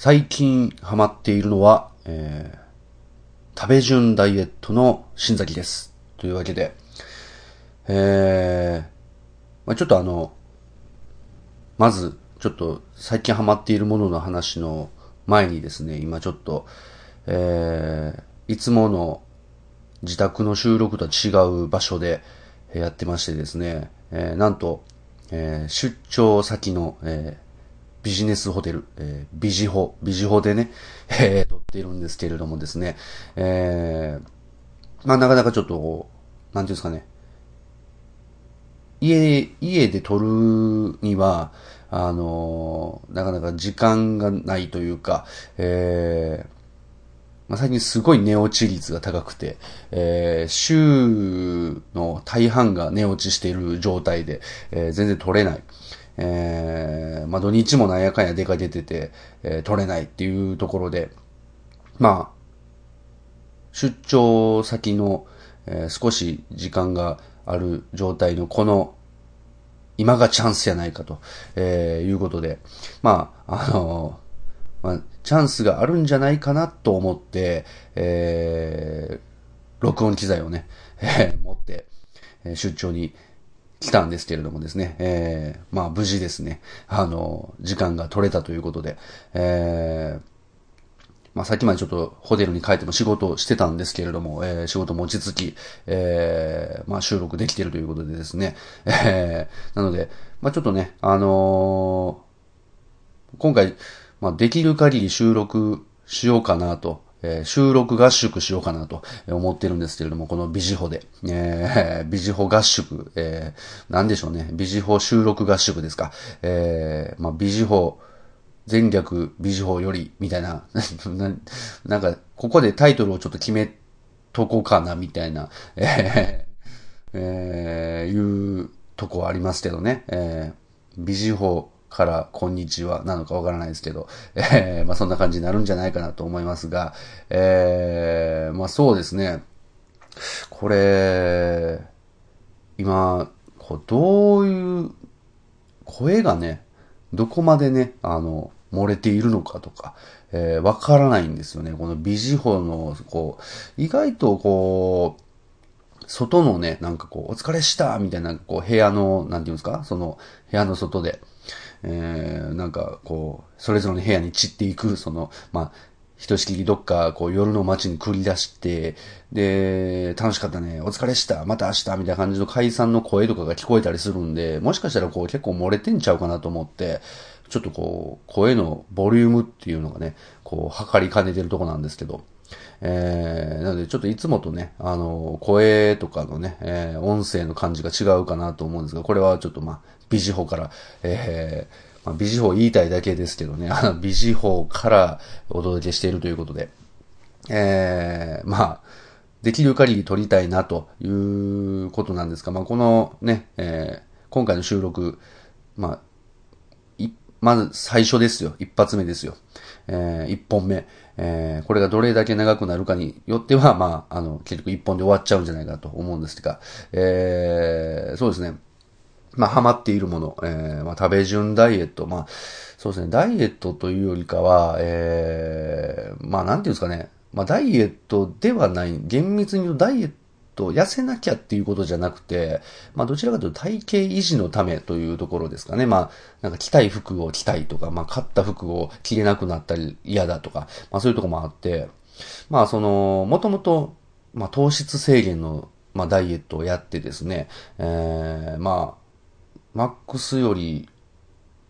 最近ハマっているのは、えー、食べ順ダイエットの新崎です。というわけで、えー、まあ、ちょっとあの、まず、ちょっと最近ハマっているものの話の前にですね、今ちょっと、えー、いつもの自宅の収録とは違う場所でやってましてですね、えー、なんと、えー、出張先の、えー、ビジネスホテル、えー、ビジホ、ビジホでね、えー、撮っているんですけれどもですね、えー、まあなかなかちょっと、なんていうんですかね、家、家で撮るには、あのー、なかなか時間がないというか、えー、まあ、最近すごい寝落ち率が高くて、えー、週の大半が寝落ちしている状態で、えー、全然取れない。えー、まあ、土日もなんやかんや出かけてて、えー、取れないっていうところで、まあ、出張先の、えー、少し時間がある状態のこの、今がチャンスやないかと、えー、いうことで、まあ、あのまあ、チャンスがあるんじゃないかなと思って、えー、録音機材をね、えー、持って、え出張に来たんですけれどもですね、えー、まあ無事ですね、あの、時間が取れたということで、えー、まあさっきまでちょっとホテルに帰っても仕事をしてたんですけれども、えー、仕事も落ち着き、えー、まあ収録できてるということでですね、えー、なので、まあちょっとね、あのー、今回、まあできる限り収録しようかなと、えー、収録合宿しようかなと思ってるんですけれども、このビジホで、えー、ビジホ合宿、えー、なんでしょうね、ビジホ収録合宿ですか、えー、まあ、ビジホ、全略ビジホより、みたいな。な、んか、ここでタイトルをちょっと決めとこうかな、みたいな、えー、えー、いうとこありますけどね、えー、ビジホ、からこんにちはなのかわからないですけど、えー、まあそんな感じになるんじゃないかなと思いますが、えー、まあそうですね。これ、今、こうどういう声がね、どこまでね、あの、漏れているのかとか、えー、わからないんですよね。このビジホの、こう、意外とこう、外のね、なんかこう、お疲れしたみたいな、こう、部屋の、なんていうんですか？その、部屋の外で、えー、なんかこう、それぞれの部屋に散っていく、その、まあ、ひとしきりどっか、こう、夜の街に繰り出して、で、楽しかったね、お疲れした、また明日、みたいな感じの解散の声とかが聞こえたりするんで、もしかしたらこう、結構漏れてんちゃうかなと思って、ちょっとこう、声のボリュームっていうのがね、こう、測りかねてるとこなんですけど、えー、なのでちょっといつもとね、あの、声とかのね、えー、音声の感じが違うかなと思うんですが、これはちょっとまあ、ビジホから、えー、まあ、ビジホ言いたいだけですけどね、あの、ビジホからお届けしているということで、えー、まあ、できる限り撮りたいなということなんですが、まあ、このね、えー、今回の収録、まあ、まず最初ですよ。一発目ですよ。えー、一本目。えー、これがどれだけ長くなるかによっては、まあ、あの、結局一本で終わっちゃうんじゃないかと思うんですが、えー、そうですね。まあ、ハマっているもの、えー、まあ、食べ順ダイエット、まあ、そうですね、ダイエットというよりかは、えー、まあ、なんていうんですかね、まあ、ダイエットではない、厳密に言うとダイエット、痩せなきゃっていうことじゃなくて、まあ、どちらかというと体型維持のためというところですかね。まあ、なんか着たい服を着たいとか、まあ、買った服を着れなくなったり嫌だとか、まあ、そういうとこもあって、まあ、その、もともと、まあ、糖質制限の、まあ、ダイエットをやってですね、えー、まあ、マックスより、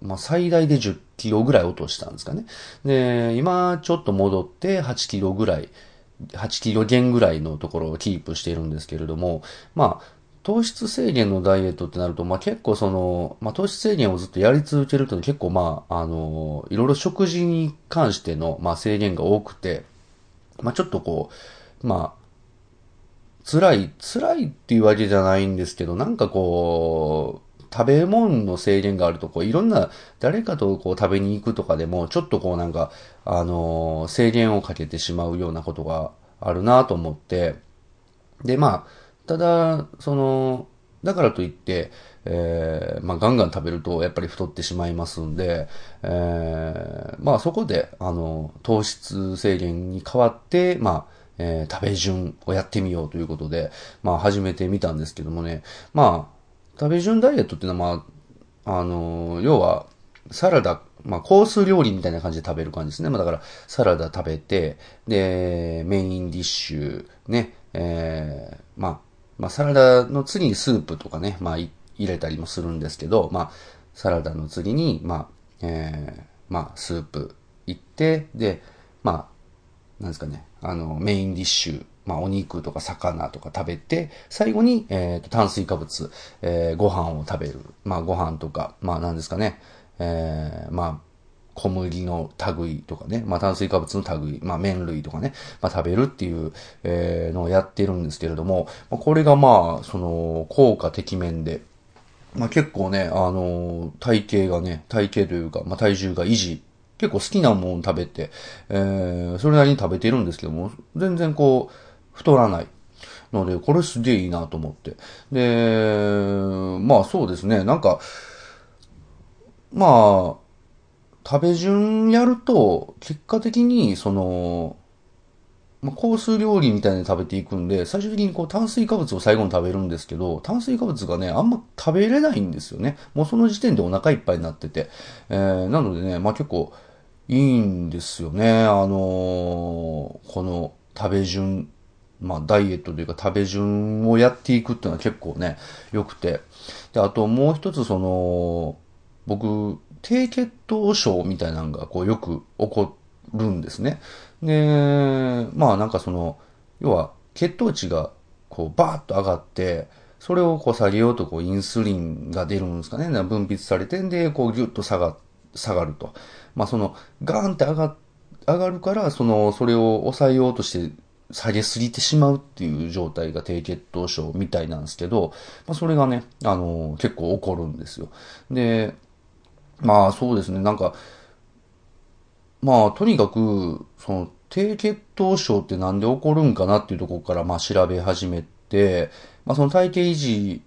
まあ、最大で10キロぐらい落としたんですかね。で、今ちょっと戻って8キロぐらい、8キロ減ぐらいのところをキープしているんですけれども、まあ、糖質制限のダイエットってなると、まあ結構その、まあ糖質制限をずっとやり続けると結構まあ、あの、いろいろ食事に関しての、まあ制限が多くて、まあちょっとこう、まあ、辛い、辛いっていうわけじゃないんですけど、なんかこう、食べ物の制限があると、こう、いろんな、誰かとこう食べに行くとかでも、ちょっとこうなんか、あのー、制限をかけてしまうようなことがあるなと思って、で、まあ、ただ、その、だからといって、えー、まあ、ガンガン食べるとやっぱり太ってしまいますんで、えー、まあ、そこで、あの、糖質制限に代わって、まあ、えー、食べ順をやってみようということで、まあ、始めてみたんですけどもね、まあ、食べ順ダイエットっていうのは、まあ、あの、要は、サラダ、まあ、コース料理みたいな感じで食べる感じですね。まあ、だから、サラダ食べて、で、メインディッシュ、ね、えー、まあ、まあ、サラダの次にスープとかね、まあ、入れたりもするんですけど、まあ、サラダの次に、まあ、えー、まあ、スープ行って、で、まあ、なんですかね、あの、メインディッシュ、まあ、お肉とか魚とか食べて、最後に、えっ、ー、と、炭水化物、えー、ご飯を食べる。まあ、ご飯とか、まあ、なんですかね、えー、まあ、小麦の類とかね、まあ炭水化物の類、まあ麺類とかね、まあ食べるっていう、えー、のをやってるんですけれども、まあ、これがまあ、その、効果てきめんで、まあ結構ね、あの、体型がね、体型というか、まあ体重が維持、結構好きなもの食べて、えー、それなりに食べてるんですけども、全然こう、太らない。ので、これすげえいいなと思って。で、まあそうですね、なんか、まあ、食べ順やると、結果的に、その、まあ、コース料理みたいに食べていくんで、最終的にこう炭水化物を最後に食べるんですけど、炭水化物がね、あんま食べれないんですよね。もうその時点でお腹いっぱいになってて。えー、なのでね、まあ、結構いいんですよね。あのー、この食べ順、まあ、ダイエットというか食べ順をやっていくっていうのは結構ね、良くて。で、あともう一つその、僕、低血糖症みたいなのがこうよく起こるんですね。で、まあなんかその、要は血糖値がこうバーッと上がって、それをこう下げようとこうインスリンが出るんですかね。分泌されてんで、こうギュッと下が、下がると。まあその、ガーンって上が、上がるから、その、それを抑えようとして下げすぎてしまうっていう状態が低血糖症みたいなんですけど、まあそれがね、あの、結構起こるんですよ。で、まあそうですね、なんか、まあとにかく、その低血糖症ってなんで起こるんかなっていうところからまあ調べ始めて、まあその体型維持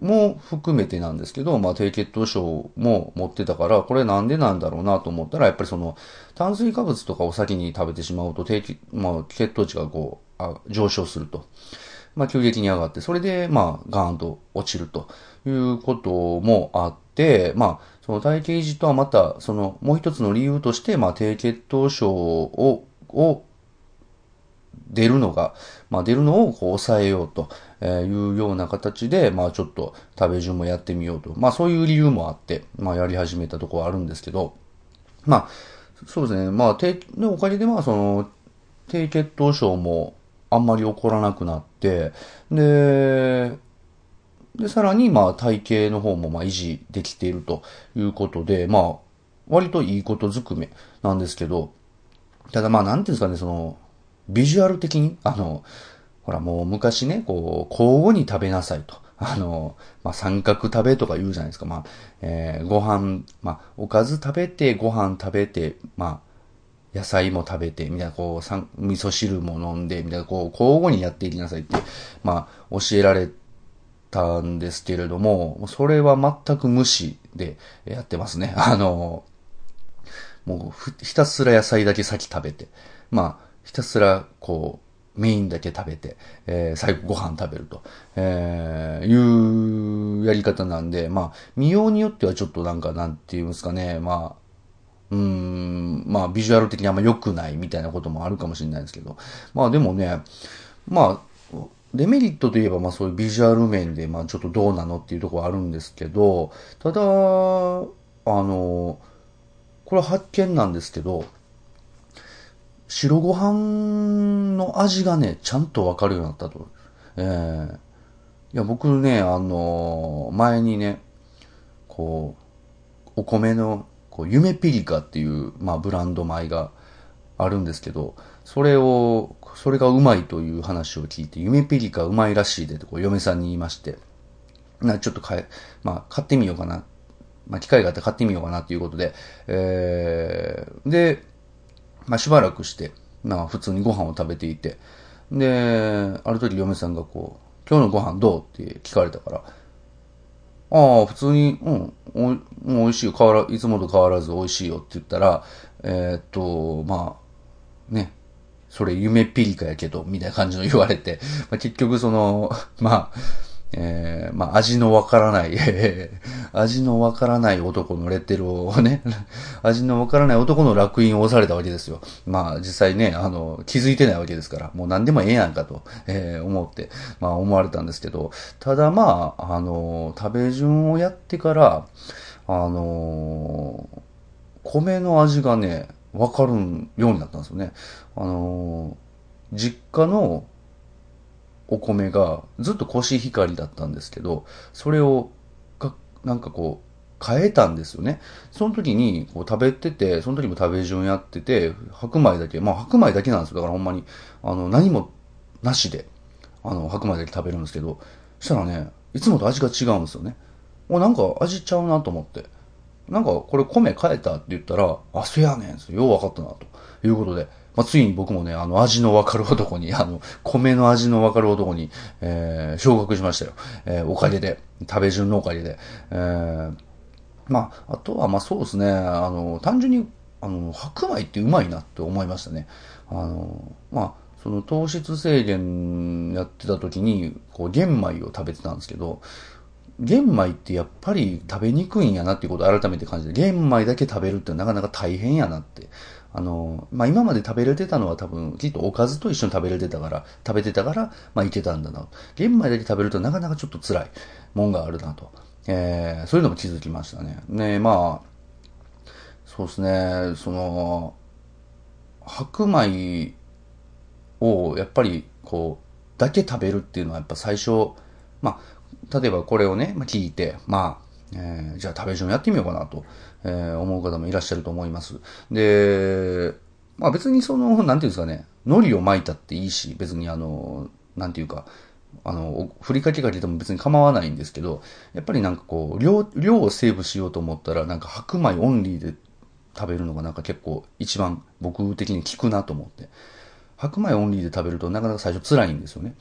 も含めてなんですけど、まあ低血糖症も持ってたから、これなんでなんだろうなと思ったら、やっぱりその炭水化物とかお先に食べてしまうと低血、まあ血糖値がこう、あ上昇すると。まあ急激に上がって、それでまあガーンと落ちるということもあって、まあその体型維持とはまた、その、もう一つの理由として、まあ、低血糖症を、を、出るのが、まあ、出るのをこう抑えようとえいうような形で、まあ、ちょっと食べ順もやってみようと。まあ、そういう理由もあって、まあ、やり始めたとこはあるんですけど、まあ、そうですね。まあ、低、のおかげで、まあ、その、低血糖症もあんまり起こらなくなって、で、で、さらに、まあ、体型の方も、まあ、維持できているということで、まあ、割といいことずくめなんですけど、ただまあ、なんていうんですかね、その、ビジュアル的に、あの、ほらもう昔ね、こう、交互に食べなさいと。あの、まあ、三角食べとか言うじゃないですか。まあ、えー、ご飯、まあ、おかず食べて、ご飯食べて、まあ、野菜も食べて、みたいな、こう、味噌汁も飲んで、みたいな、こう、交互にやっていきなさいって、まあ、教えられたんですけれども、それは全く無視でやってますね。あの、もうひたすら野菜だけ先食べて、まあ、ひたすらこう、メインだけ食べて、えー、最後ご飯食べると、えー、いうやり方なんで、まあ、見ようによってはちょっとなんか、なんて言うんですかね、まあ、うん、まあ、ビジュアル的にあんま良くないみたいなこともあるかもしれないですけど、まあでもね、まあ、デメリットといえば、まあそういうビジュアル面で、まあちょっとどうなのっていうとこはあるんですけど、ただ、あの、これ発見なんですけど、白ご飯の味がね、ちゃんとわかるようになったと。ええー、いや、僕ね、あの、前にね、こう、お米の、こう、夢ピリカっていう、まあブランド米があるんですけど、それを、それがうまいという話を聞いて、夢ピリカうまいらしいでとこう嫁さんに言いまして、な、ちょっと買え、まあ、買ってみようかな。まあ、機会があって買ってみようかなっていうことで、えー、で、まあ、しばらくして、まあ、普通にご飯を食べていて、で、ある時嫁さんがこう、今日のご飯どう？って聞かれたから、ああ、普通に、うん、おもう美味しいよ、変わら、いつもと変わらず美味しいよって言ったら、えーっと、まあ、ね、それ夢ピリカやけど、みたいな感じの言われて、まあ、結局その、まあ、えー、まあ、味のわからない、味のわからない男のレッテルをね、味のわからない男の楽印を押されたわけですよ。まあ、実際ね、あの、気づいてないわけですから、もう何でもええやんかと、えー、思って、まあ、思われたんですけど、ただまあ、あの、食べ順をやってから、あの、米の味がね、わかるようになったんですよね。あの、実家のお米がずっとコシヒカリだったんですけど、それをが、なんかこう、変えたんですよね。その時にこう食べてて、その時も食べ順やってて、白米だけ、まあ白米だけなんですよ。だからほんまに、あの、何もなしで、あの、白米だけ食べるんですけど、そしたらね、いつもと味が違うんですよね。お、なんか味ちゃうなと思って。なんかこれ米変えたって言ったら、あ、そやねん。よう分かったな、ということで、まあ、ついに僕もね、あの、味のわかる男に、あの、米の味のわかる男に、えー、昇格しましたよ。えー、おかげで、食べ順のおかげで。えー、まあ、あとは、まあそうですね、あの、単純に、あの、白米ってうまいなって思いましたね。あの、まあ、その糖質制限やってた時に、こう、玄米を食べてたんですけど、玄米ってやっぱり食べにくいんやなっていうことを改めて感じて、玄米だけ食べるってなかなか大変やなってあの、まあ、今まで食べれてたのは多分、きっとおかずと一緒に食べれてたから、食べてたから、まあ、いけたんだな。玄米だけ食べるとなかなかちょっと辛いもんがあるなと。えー、そういうのも気づきましたね。ねまあ、そうですね、その、白米をやっぱりこう、だけ食べるっていうのはやっぱ最初、まあ、例えばこれをね、まあ、聞いて、まあ、えー、じゃあ食べ順やってみようかなと、えー、思う方もいらっしゃると思います。で、まあ別にその、なんていうんですかね、海苔を巻いたっていいし、別にあの、なんていうか、あの、ふりかけが出ても別に構わないんですけど、やっぱりなんかこう、量、量をセーブしようと思ったら、なんか白米オンリーで食べるのがなんか結構一番僕的に効くなと思って。白米オンリーで食べるとなかなか最初辛いんですよね。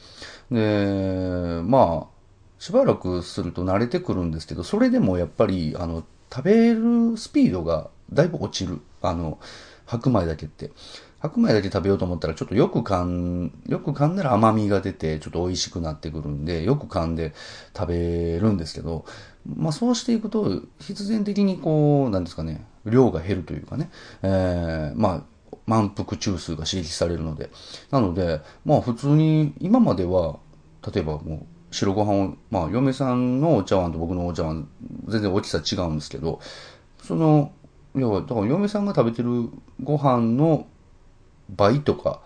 で、まあ、しばらくすると慣れてくるんですけど、それでもやっぱり、あの、食べるスピードがだいぶ落ちる。あの、白米だけって。白米だけ食べようと思ったら、ちょっとよく噛ん、よく噛んだら甘みが出て、ちょっと美味しくなってくるんで、よく噛んで食べるんですけど、まあそうしていくと、必然的にこう、なんですかね、量が減るというかね、えー、まあ、満腹中枢が刺激されるので。なので、まあ普通に、今までは、例えばもう、白ご飯を、まあ、嫁さんのお茶碗と僕のお茶碗、全然大きさ違うんですけど、その、いや、だから嫁さんが食べてるご飯の倍とか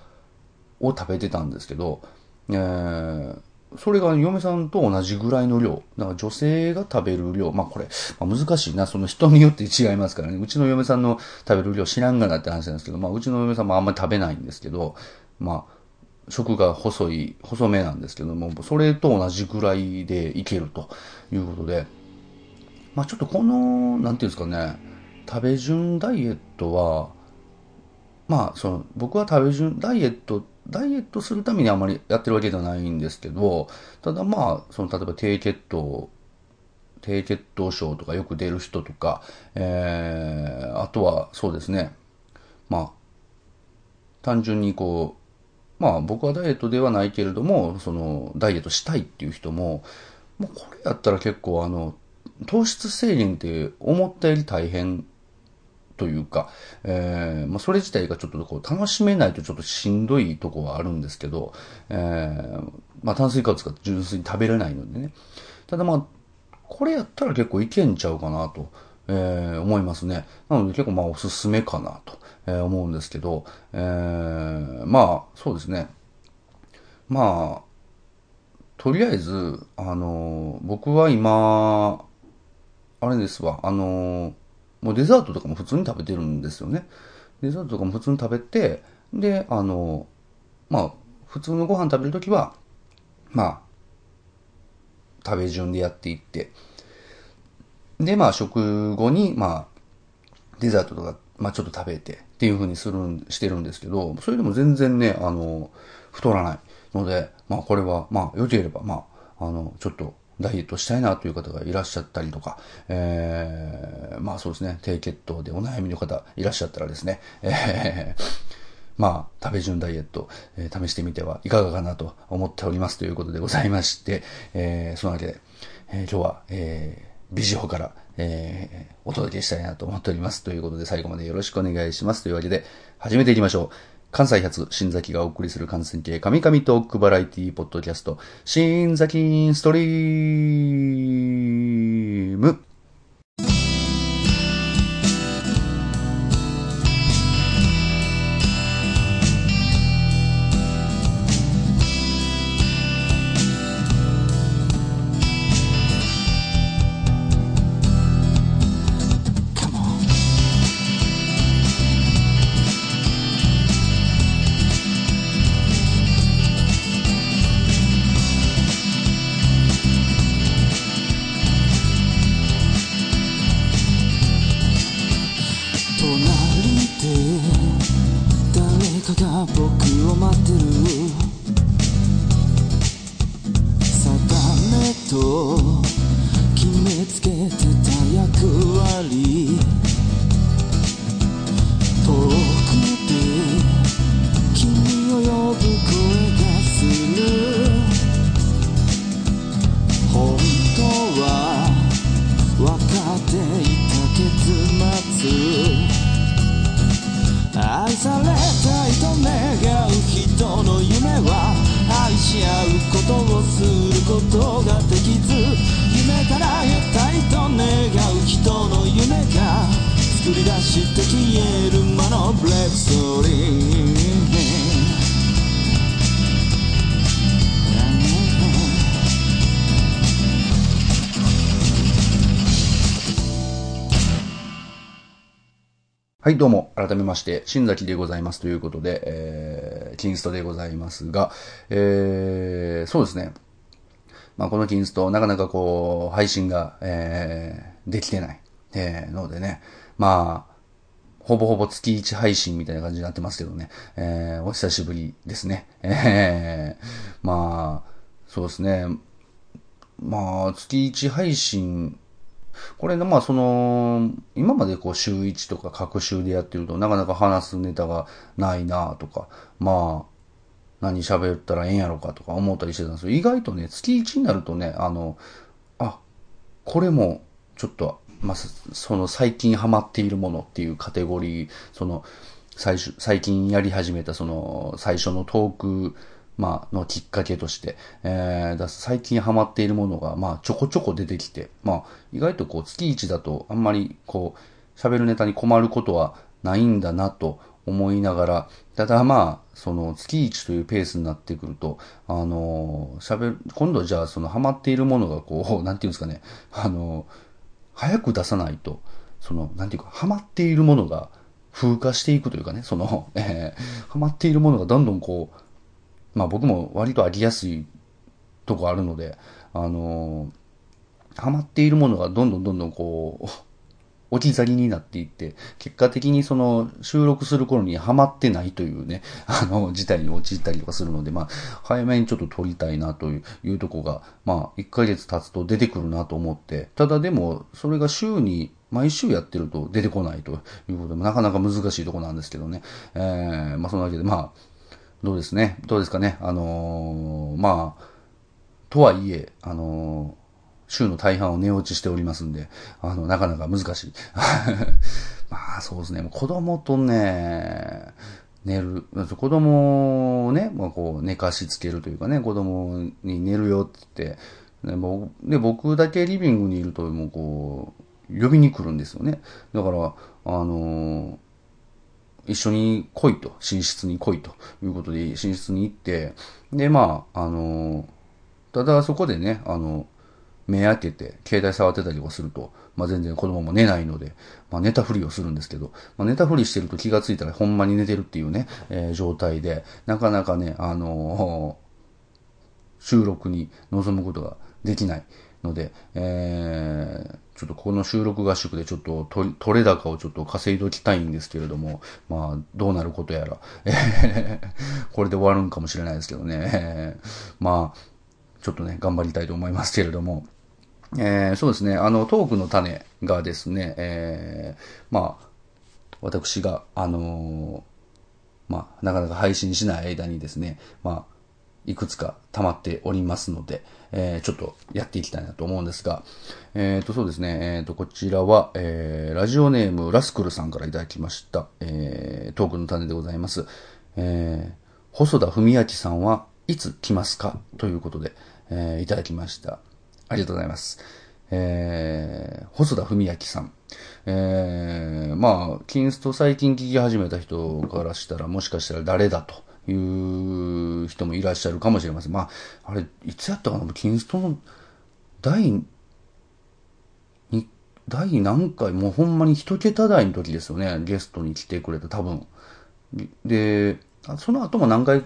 を食べてたんですけど、えー、それが嫁さんと同じぐらいの量。だから女性が食べる量。まあこれ、まあ、難しいな。その人によって違いますからね。うちの嫁さんの食べる量知らんがなって話なんですけど、まあうちの嫁さんもあんまり食べないんですけど、まあ、食が細い、細めなんですけども、それと同じぐらいでいけるということで、まあちょっとこの、なんていうんですかね、食べ順ダイエットは、まあその、僕は食べ順ダイエット、ダイエットするためにあまりやってるわけではないんですけど、ただまあ、その、例えば低血糖、低血糖症とかよく出る人とか、えー、あとはそうですね、まあ、単純にこう、まあ僕はダイエットではないけれども、そのダイエットしたいっていう人も、もうこれやったら結構あの、糖質制限って思ったより大変というか、えー、まあ、それ自体がちょっとこう楽しめないとちょっとしんどいとこはあるんですけど、えー、まあ、炭水化物が純粋に食べれないのでね。ただまあ、これやったら結構いけんちゃうかなと、えー、思いますね。なので結構まあおすすめかなと。えー、思うんですけど、えー、まあ、そうですね。まあ、とりあえず、あの僕は今、あれですわ、あのもうデザートとかも普通に食べてるんですよね。デザートとかも普通に食べて、で、あのまあ、普通のご飯食べるときは、まあ、食べ順でやっていって、で、まあ、食後に、まあ、デザートとか、まあ、ちょっと食べて、っていう風にするん、してるんですけど、それでも全然ね、あの、太らないので、まあこれは、まあ良ければ、まあ、あの、ちょっとダイエットしたいなという方がいらっしゃったりとか、えー、まあそうですね、低血糖でお悩みの方いらっしゃったらですね、えー、まあ、食べ順ダイエット、えー、試してみてはいかがかなと思っておりますということでございまして、えー、そのわけで、えー、今日は、えー、ビジホから、えー、お届けしたいなと思っております。ということで、最後までよろしくお願いします。というわけで、始めていきましょう。関西発、新崎がお送りする感染系、神々トークバラエティポッドキャスト、新崎ストリーム。して、新崎でございますということで、えー、キンストでございますが、えー、そうですね。まあ、このキンスト、なかなかこう、配信が、えー、できてない、えー、のでね、まあ、ほぼほぼ月1配信みたいな感じになってますけどね、えー、お久しぶりですね。えー、まあ、そうですね。まあ、月1配信これね、まあその、今までこう週1とか各週でやってるとなかなか話すネタがないなとか、まあ、何喋ったらええんやろかとか思ったりしてたんですけど、意外とね、月1になるとね、あの、あ、これもちょっと、まあ、その最近ハマっているものっていうカテゴリー、その、最初、最近やり始めたその最初のトークまあ、のきっかけとして、えー、最近ハマっているものが、まあ、ちょこちょこ出てきて、まあ、意外とこう、月1だと、あんまり、こう、喋るネタに困ることはないんだなと思いながら、ただまあ、その、月1というペースになってくると、あの喋る、今度じゃあ、その、ハマっているものが、こう、なんていうんですかね、あの早く出さないと、その、なんていうか、ハマっているものが、風化していくというかね、その、えー、ハマっているものがどんどんこう、まあ僕も割とありやすいとこあるので、あのー、ハマっているものがどんどんどんどんこう、置き去りになっていって、結果的にその収録する頃にハマってないというね、あの、事態に陥ったりとかするので、まあ、早めにちょっと撮りたいなというとこが、まあ、1ヶ月経つと出てくるなと思って、ただでも、それが週に毎週やってると出てこないということで、なかなか難しいとこなんですけどね。えー、まあそのわけで、まあ、どうですね？どうですかね？あのー、まあ、とはいえ、あのー、週の大半を寝落ちしておりますんで、あの、なかなか難しい。まあ、そうですね。子供とね、寝る、子供をね、まあ、こう、寝かしつけるというかね、子供に寝るよって言って、で、僕だけリビングにいると、もうこう、呼びに来るんですよね。だから、あのー一緒に来いと、寝室に来いと。いうことで、寝室に行って、で、まあ、あの、ただそこでね、あの、目開けて、携帯触ってたりとかすると、まあ全然子供も寝ないので、まあ寝たふりをするんですけど、まあ寝たふりしてると気がついたらほんまに寝てるっていうね、えー、状態で、なかなかね、あのー、収録に臨むことができないので、えー、ちょっとこの収録合宿でちょっと取れ高をちょっと稼いでおきたいんですけれども、まあ、どうなることやら、これで終わるんかもしれないですけどね、まあ、ちょっとね、頑張りたいと思いますけれども、えー、そうですね、あの、トークの種がですね、えー、まあ、私が、あのー、まあ、なかなか配信しない間にですね、まあ、いくつか溜まっておりますので、えー、ちょっとやっていきたいなと思うんですが、えっ、ー、と、そうですね、えっ、ー、と、こちらは、えー、ラジオネームラスクルさんからいただきました、えー、トークの種でございます。えー、細田文明さんはいつ来ますかということで、えー、いただきました。ありがとうございます。えー、細田文明さん。えー、まあ、キンスト最近聞き始めた人からしたら、もしかしたら誰だという人もいらっしゃるかもしれません。まあ、あれ、いつやったかなキンストの第、第何回、もうほんまに一桁台の時ですよね。ゲストに来てくれた、多分。で、その後も何回、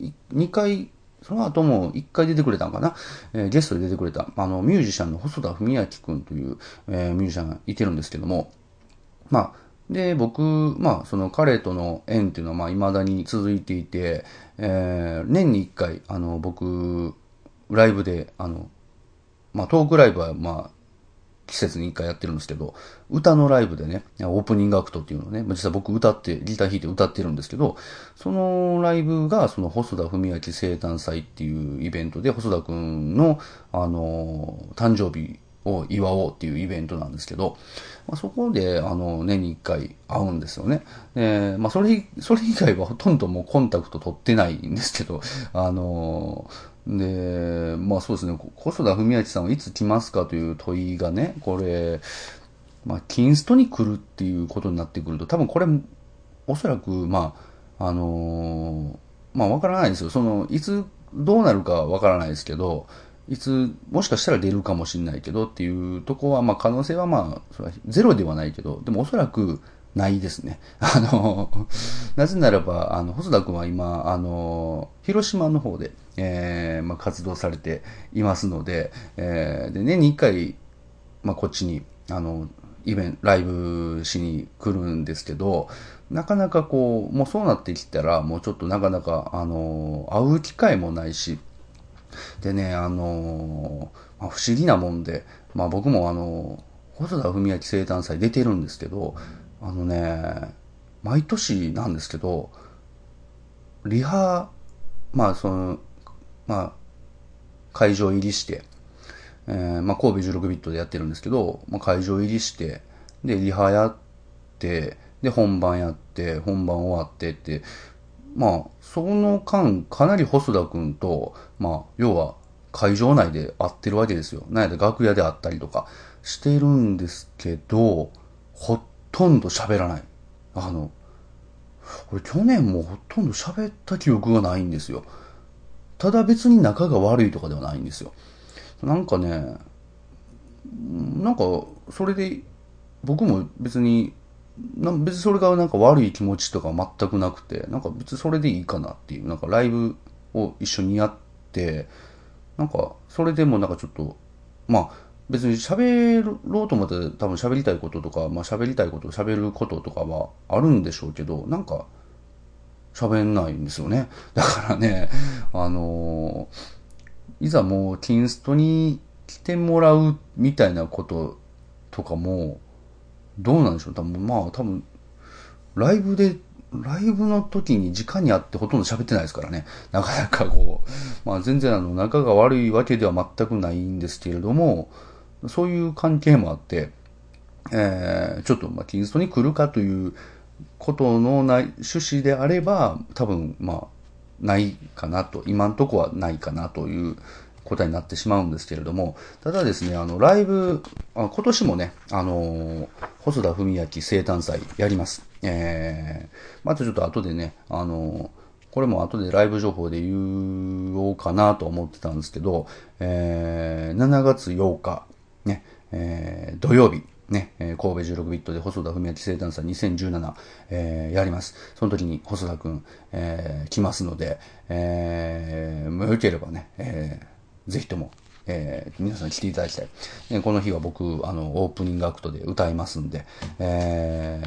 2回、その後も1回出てくれたんかな、えー、ゲストで出てくれた、あの、ミュージシャンの細田文明君という、えー、ミュージシャンがいてるんですけども、まあ、で、僕、まあ、その彼との縁っていうのは、まあ、未だに続いていて、えー、年に1回、あの、僕、ライブで、あの、まあ、トークライブは、まあ、季節に一回やってるんですけど、歌のライブでね、オープニングアクトっていうのをね、実際僕歌って、ギター弾いて歌ってるんですけど、そのライブが、その細田文明生誕祭っていうイベントで、細田くんの、あの、誕生日を祝おうっていうイベントなんですけど、まあ、そこで、あの、年に一回会うんですよね。で、まあ、それ、それ以外はほとんどもうコンタクト取ってないんですけど、あの、で、まあそうですね、細田文明さんはいつ来ますかという問いがね、これ、まあ、キンストに来るっていうことになってくると、多分これ、おそらく、まあ、あのー、まあわからないですよ。その、いつどうなるかわからないですけど、いつ、もしかしたら出るかもしれないけどっていうとこは、まあ可能性はまあ、それはゼロではないけど、でもおそらく、ないですね。あの、なぜならば、あの、細田君は今、あの、広島の方で、えー、まあ、活動されていますので、えー、で、年に一回、まあ、こっちに、あの、イベント、ライブしに来るんですけど、なかなかこう、もうそうなってきたら、もうちょっとなかなか、あの、会う機会もないし、でね、あの、まあ、不思議なもんで、まあ僕もあの、細田文明生誕祭出てるんですけど、あのね、毎年なんですけど、リハ、まあその、まあ、会場入りして、えー、まあ神戸16ビットでやってるんですけど、まあ会場入りして、で、リハやって、で、本番やって、本番終わってって、まあ、その間、かなり細田くんと、まあ、要は、会場内で会ってるわけですよ。なんやで楽屋で会ったりとかしてるんですけど、ほとんど喋らない。あの、これ去年もほとんど喋った記憶がないんですよ。ただ別に仲が悪いとかではないんですよ。なんかね、なんか、それで、僕も別に、な別にそれがなんか悪い気持ちとか全くなくて、なんか別にそれでいいかなっていう、なんかライブを一緒にやって、なんか、それでもなんかちょっと、まあ、別に喋ろうと思って多分喋りたいこととか、まあ喋りたいこと、喋ることとかはあるんでしょうけど、なんか喋んないんですよね。だからね、あのー、いざもうキンストに来てもらうみたいなこととかも、どうなんでしょう多分まあ多分、ライブで、ライブの時に直に会ってほとんど喋ってないですからね。なかなかこう、まあ全然あの仲が悪いわけでは全くないんですけれども、そういう関係もあって、えー、ちょっと、まあ、キンストに来るかということのない趣旨であれば、多分、まあ、ないかなと、今んとこはないかなという答えになってしまうんですけれども、ただですね、あの、ライブ、あ今年もね、あのー、細田文明生誕祭やります。えー、またちょっと後でね、あのー、これも後でライブ情報で言おうかなと思ってたんですけど、えー、7月8日、ね、えー、土曜日、ね、えー、神戸16ビットで細田文明生誕祭2017、えー、やります。その時に細田くん、えー、来ますので、えー、もうよければね、えー、ぜひとも、えー、皆さん来ていただきたい。えこの日は僕、あの、オープニングアクトで歌いますんで、え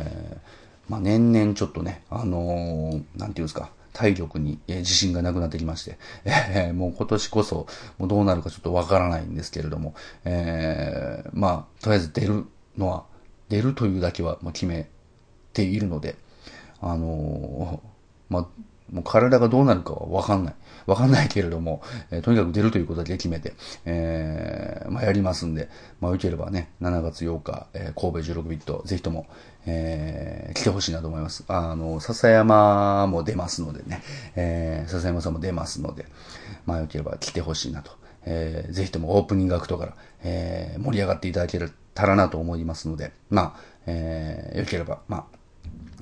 ー、まあ、年々ちょっとね、あのー、なんていうんですか、体力に、えー、自信がなくなってきまして、えー、もう今年こそ、もうどうなるかちょっとわからないんですけれども、えー、まあ、とりあえず出るのは、出るというだけは決めているので、あのー、まあ、もう体がどうなるかはわかんない。わかんないけれども、えー、とにかく出るということだけ決めて、えー、まあ、やりますんで、まあ、よければね、7月8日、えー、神戸16ビット、ぜひとも、えー、来てほしいなと思います。あの、笹山も出ますのでね、えー、笹山さんも出ますので、まあ、よければ来てほしいなと。えー、ぜひともオープニングアクトから、えー、盛り上がっていただけたらなと思いますので、まあ、えー、よければ、まあ、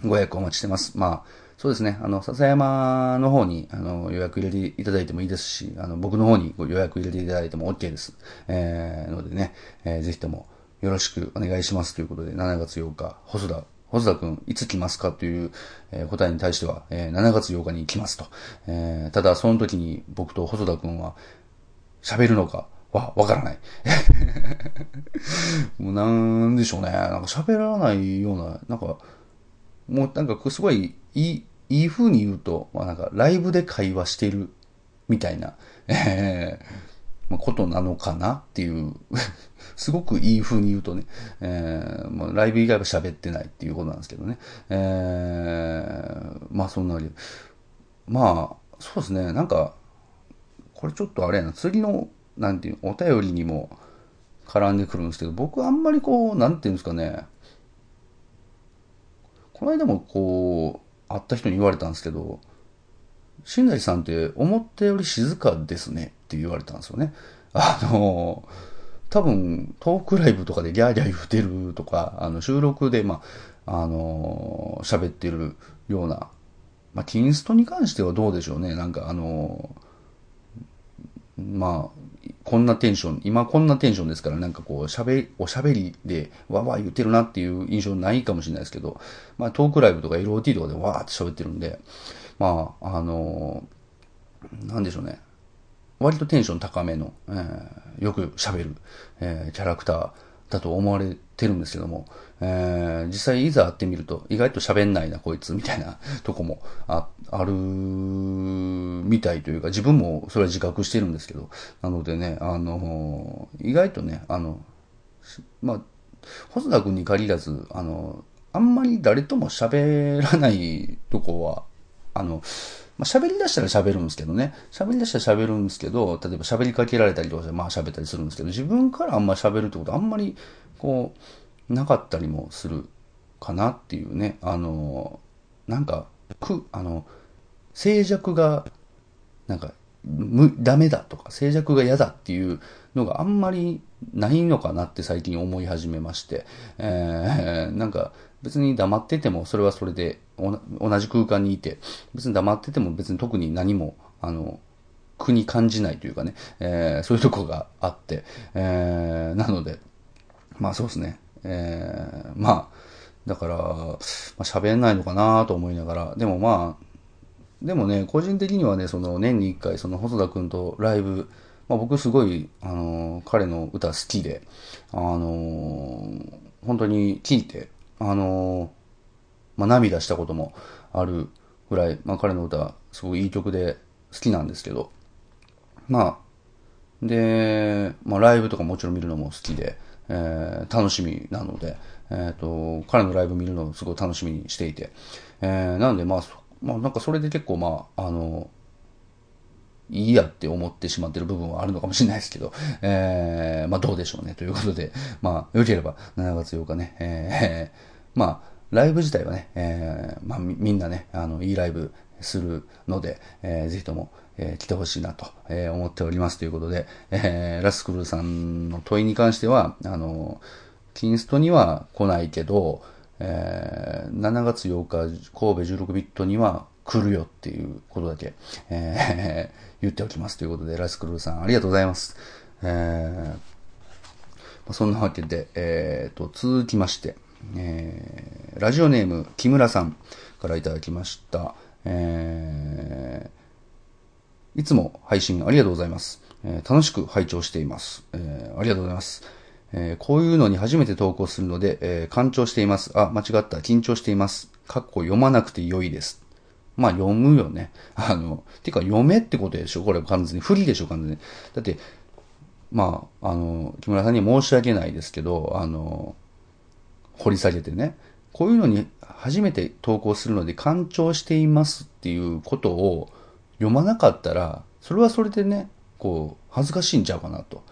ご予約お待ちしてます。まあ、そうですね。あの、笹山の方に、あの、予約入れていただいてもいいですし、あの、僕の方にご予約入れていただいても OK です。えー、のでね、えー、ぜひともよろしくお願いしますということで、7月8日、細田、細田くん、いつ来ますかという、えー、答えに対しては、えー、7月8日に来ますと。えー、ただ、その時に僕と細田くんは喋るのか、わ、わからない。もうなんでしょうね。なんか喋らないような、なんか、もうなんかすごいいい、いい風に言うと、まあなんかライブで会話してるみたいな、えー、まあ、ことなのかなっていう すごくいい風に言うとね、えー、まあ、ライブ以外は喋ってないっていうことなんですけどね。えー、まあそんなわけで。まあ、そうですね、なんか、これちょっとあれやな、次の、なんていう、お便りにも絡んでくるんですけど、僕あんまりこう、なんていうんですかね、この間もこう、会った人に言われたんですけど、新内さんって思ったより静かですねって言われたんですよね。あの、多分トークライブとかでギャーギャー言うてるとか、あの収録でまあ、あの、喋ってるような、まあ、キンストに関してはどうでしょうね。なんかあの、まあ、こんなテンション、今こんなテンションですから、なんかこう、喋、おしゃべりでわわ言ってるなっていう印象ないかもしれないですけど、まあトークライブとか LOT とかでわーって喋ってるんで、まあ、あのー、なんでしょうね。割とテンション高めの、えー、よく喋る、えー、キャラクターだと思われてるんですけども、えー、実際いざ会ってみると、意外と喋んないな、こいつ、みたいな とこもあ、ある、みたいというか、自分もそれは自覚してるんですけど、なのでね、あの、意外とね、あの、まあ、細田君に限らず、あの、あんまり誰とも喋らないとこは、あの、まあ、喋り出したら喋るんですけどね。喋り出したら喋るんですけど、例えば喋りかけられたりとかして、まあ喋ったりするんですけど、自分からあんまり喋るってことあんまり、こう、なかったりもするかなっていうね。あの、なんか、く、あの、静寂が、なんか、む、ダメだとか、静寂が嫌だっていうのがあんまりないのかなって最近思い始めまして、えー、なんか別に黙っててもそれはそれで同じ空間にいて、別に黙ってても別に特に何も、あの、苦に感じないというかね、えー、そういうとこがあって、えー、なので、まあそうですね、えー、まあ、だから、まあ、喋んないのかなと思いながら、でもまあ、でもね、個人的にはね、その年に一回、その細田くんとライブ、まあ僕すごい、あのー、彼の歌好きで、あのー、本当に聴いて、あのー、まあ涙したこともあるぐらい、まあ彼の歌、すごくいい曲で好きなんですけど、まあ、で、まあライブとかもちろん見るのも好きで、えー、楽しみなので、えっ、と、彼のライブ見るのをすごい楽しみにしていて、えー、なのでまあ、まあなんかそれで結構まあ、あの、いいやって思ってしまってる部分はあるのかもしれないですけど、えー、まあどうでしょうねということで、まあ良ければ7月8日ね、えー、まあライブ自体はね、えー、まあみんなね、あの、いいライブするので、えー、ぜひとも、えー、来てほしいなと、えー、思っておりますということで、えー、ラスクルさんの問いに関しては、あの、キンストには来ないけど、えー、7月8日神戸16ビットには来るよっていうことだけ、えー、言っておきますということで、ラスクルさんありがとうございます。えー、そんなわけで、えー、と、続きまして、えー、ラジオネーム木村さんからいただきました。えー、いつも配信ありがとうございます。えー、楽しく拝聴しています、えー。ありがとうございます。えー、こういうのに初めて投稿するので、えー、緊張しています。あ、間違った。緊張しています。かっこ読まなくて良いです。まあ読むよね。あの、てか読めってことでしょ？これ完全に。不利でしょ？完全に。だって、まあ、あの、木村さんに申し訳ないですけど、あの、掘り下げてね、こういうのに初めて投稿するので干潮していますっていうことを読まなかったら、それはそれでね、こう、恥ずかしいんちゃうかなと。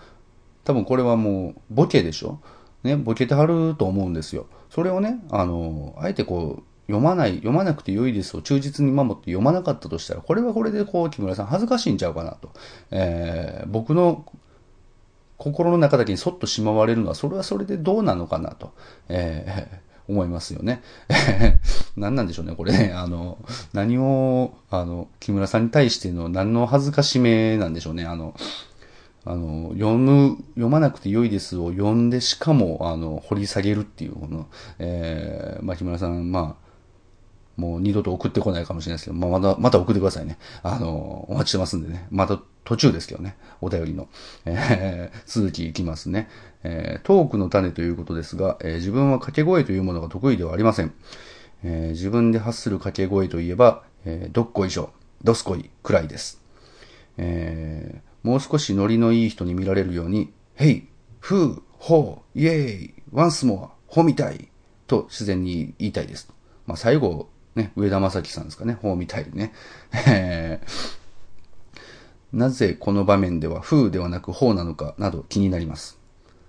多分これはもう、ボケでしょ？ね、ボケてはると思うんですよ。それをね、あの、あえてこう、読まない、読まなくて良いですを忠実に守って読まなかったとしたら、これはこれでこう、木村さん恥ずかしいんちゃうかなと。えー、僕の心の中だけにそっとしまわれるのは、それはそれでどうなのかなと、えー、思いますよね。何なんでしょうね、これね。あの、何を、あの、木村さんに対しての何の恥ずかしめなんでしょうね。あの、あの、読む、読まなくて良いですを読んで、しかも、あの、掘り下げるっていう、この、えー、まあ、木村さん、まあ、もう二度と送ってこないかもしれないですけど、まあ、また、また送ってくださいね。あの、お待ちしてますんでね。また途中ですけどね。お便りの。えー、続きいきますね。えー、トークの種ということですが、えー、自分は掛け声というものが得意ではありません。えー、自分で発する掛け声といえば、えー、どっこいしょ、どすこいくらいです。えー、もう少しノリのいい人に見られるように、へい、ふう、ほう、イェーイ、ワンスモア、ほみたい、と自然に言いたいです。まあ、最後、ね、上田正樹さんですかね、ほうみたいにね。なぜこの場面では風ではなくほうなのかなど気になります。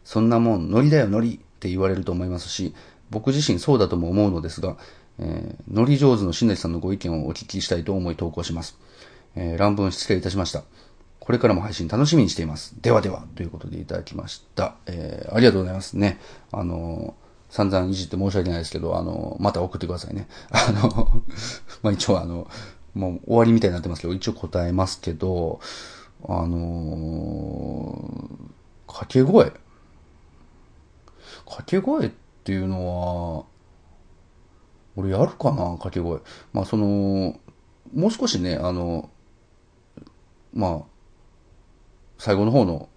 そんなもん、ノリだよノリって言われると思いますし、僕自身そうだとも思うのですが、えー、ノリ上手の新内さんのご意見をお聞きしたいと思い投稿します。えー、乱文失礼いたしました。これからも配信楽しみにしています。ではでは、ということでいただきました。えー、ありがとうございますね。あのー散々いじって申し訳ないですけど、あの、また送ってくださいね。あの、まあ、一応あの、もう終わりみたいになってますけど、一応答えますけど、あの掛け声。掛け声っていうのは、俺やるかな掛け声。まあその、もう少しね、あの、まあ、最後の方の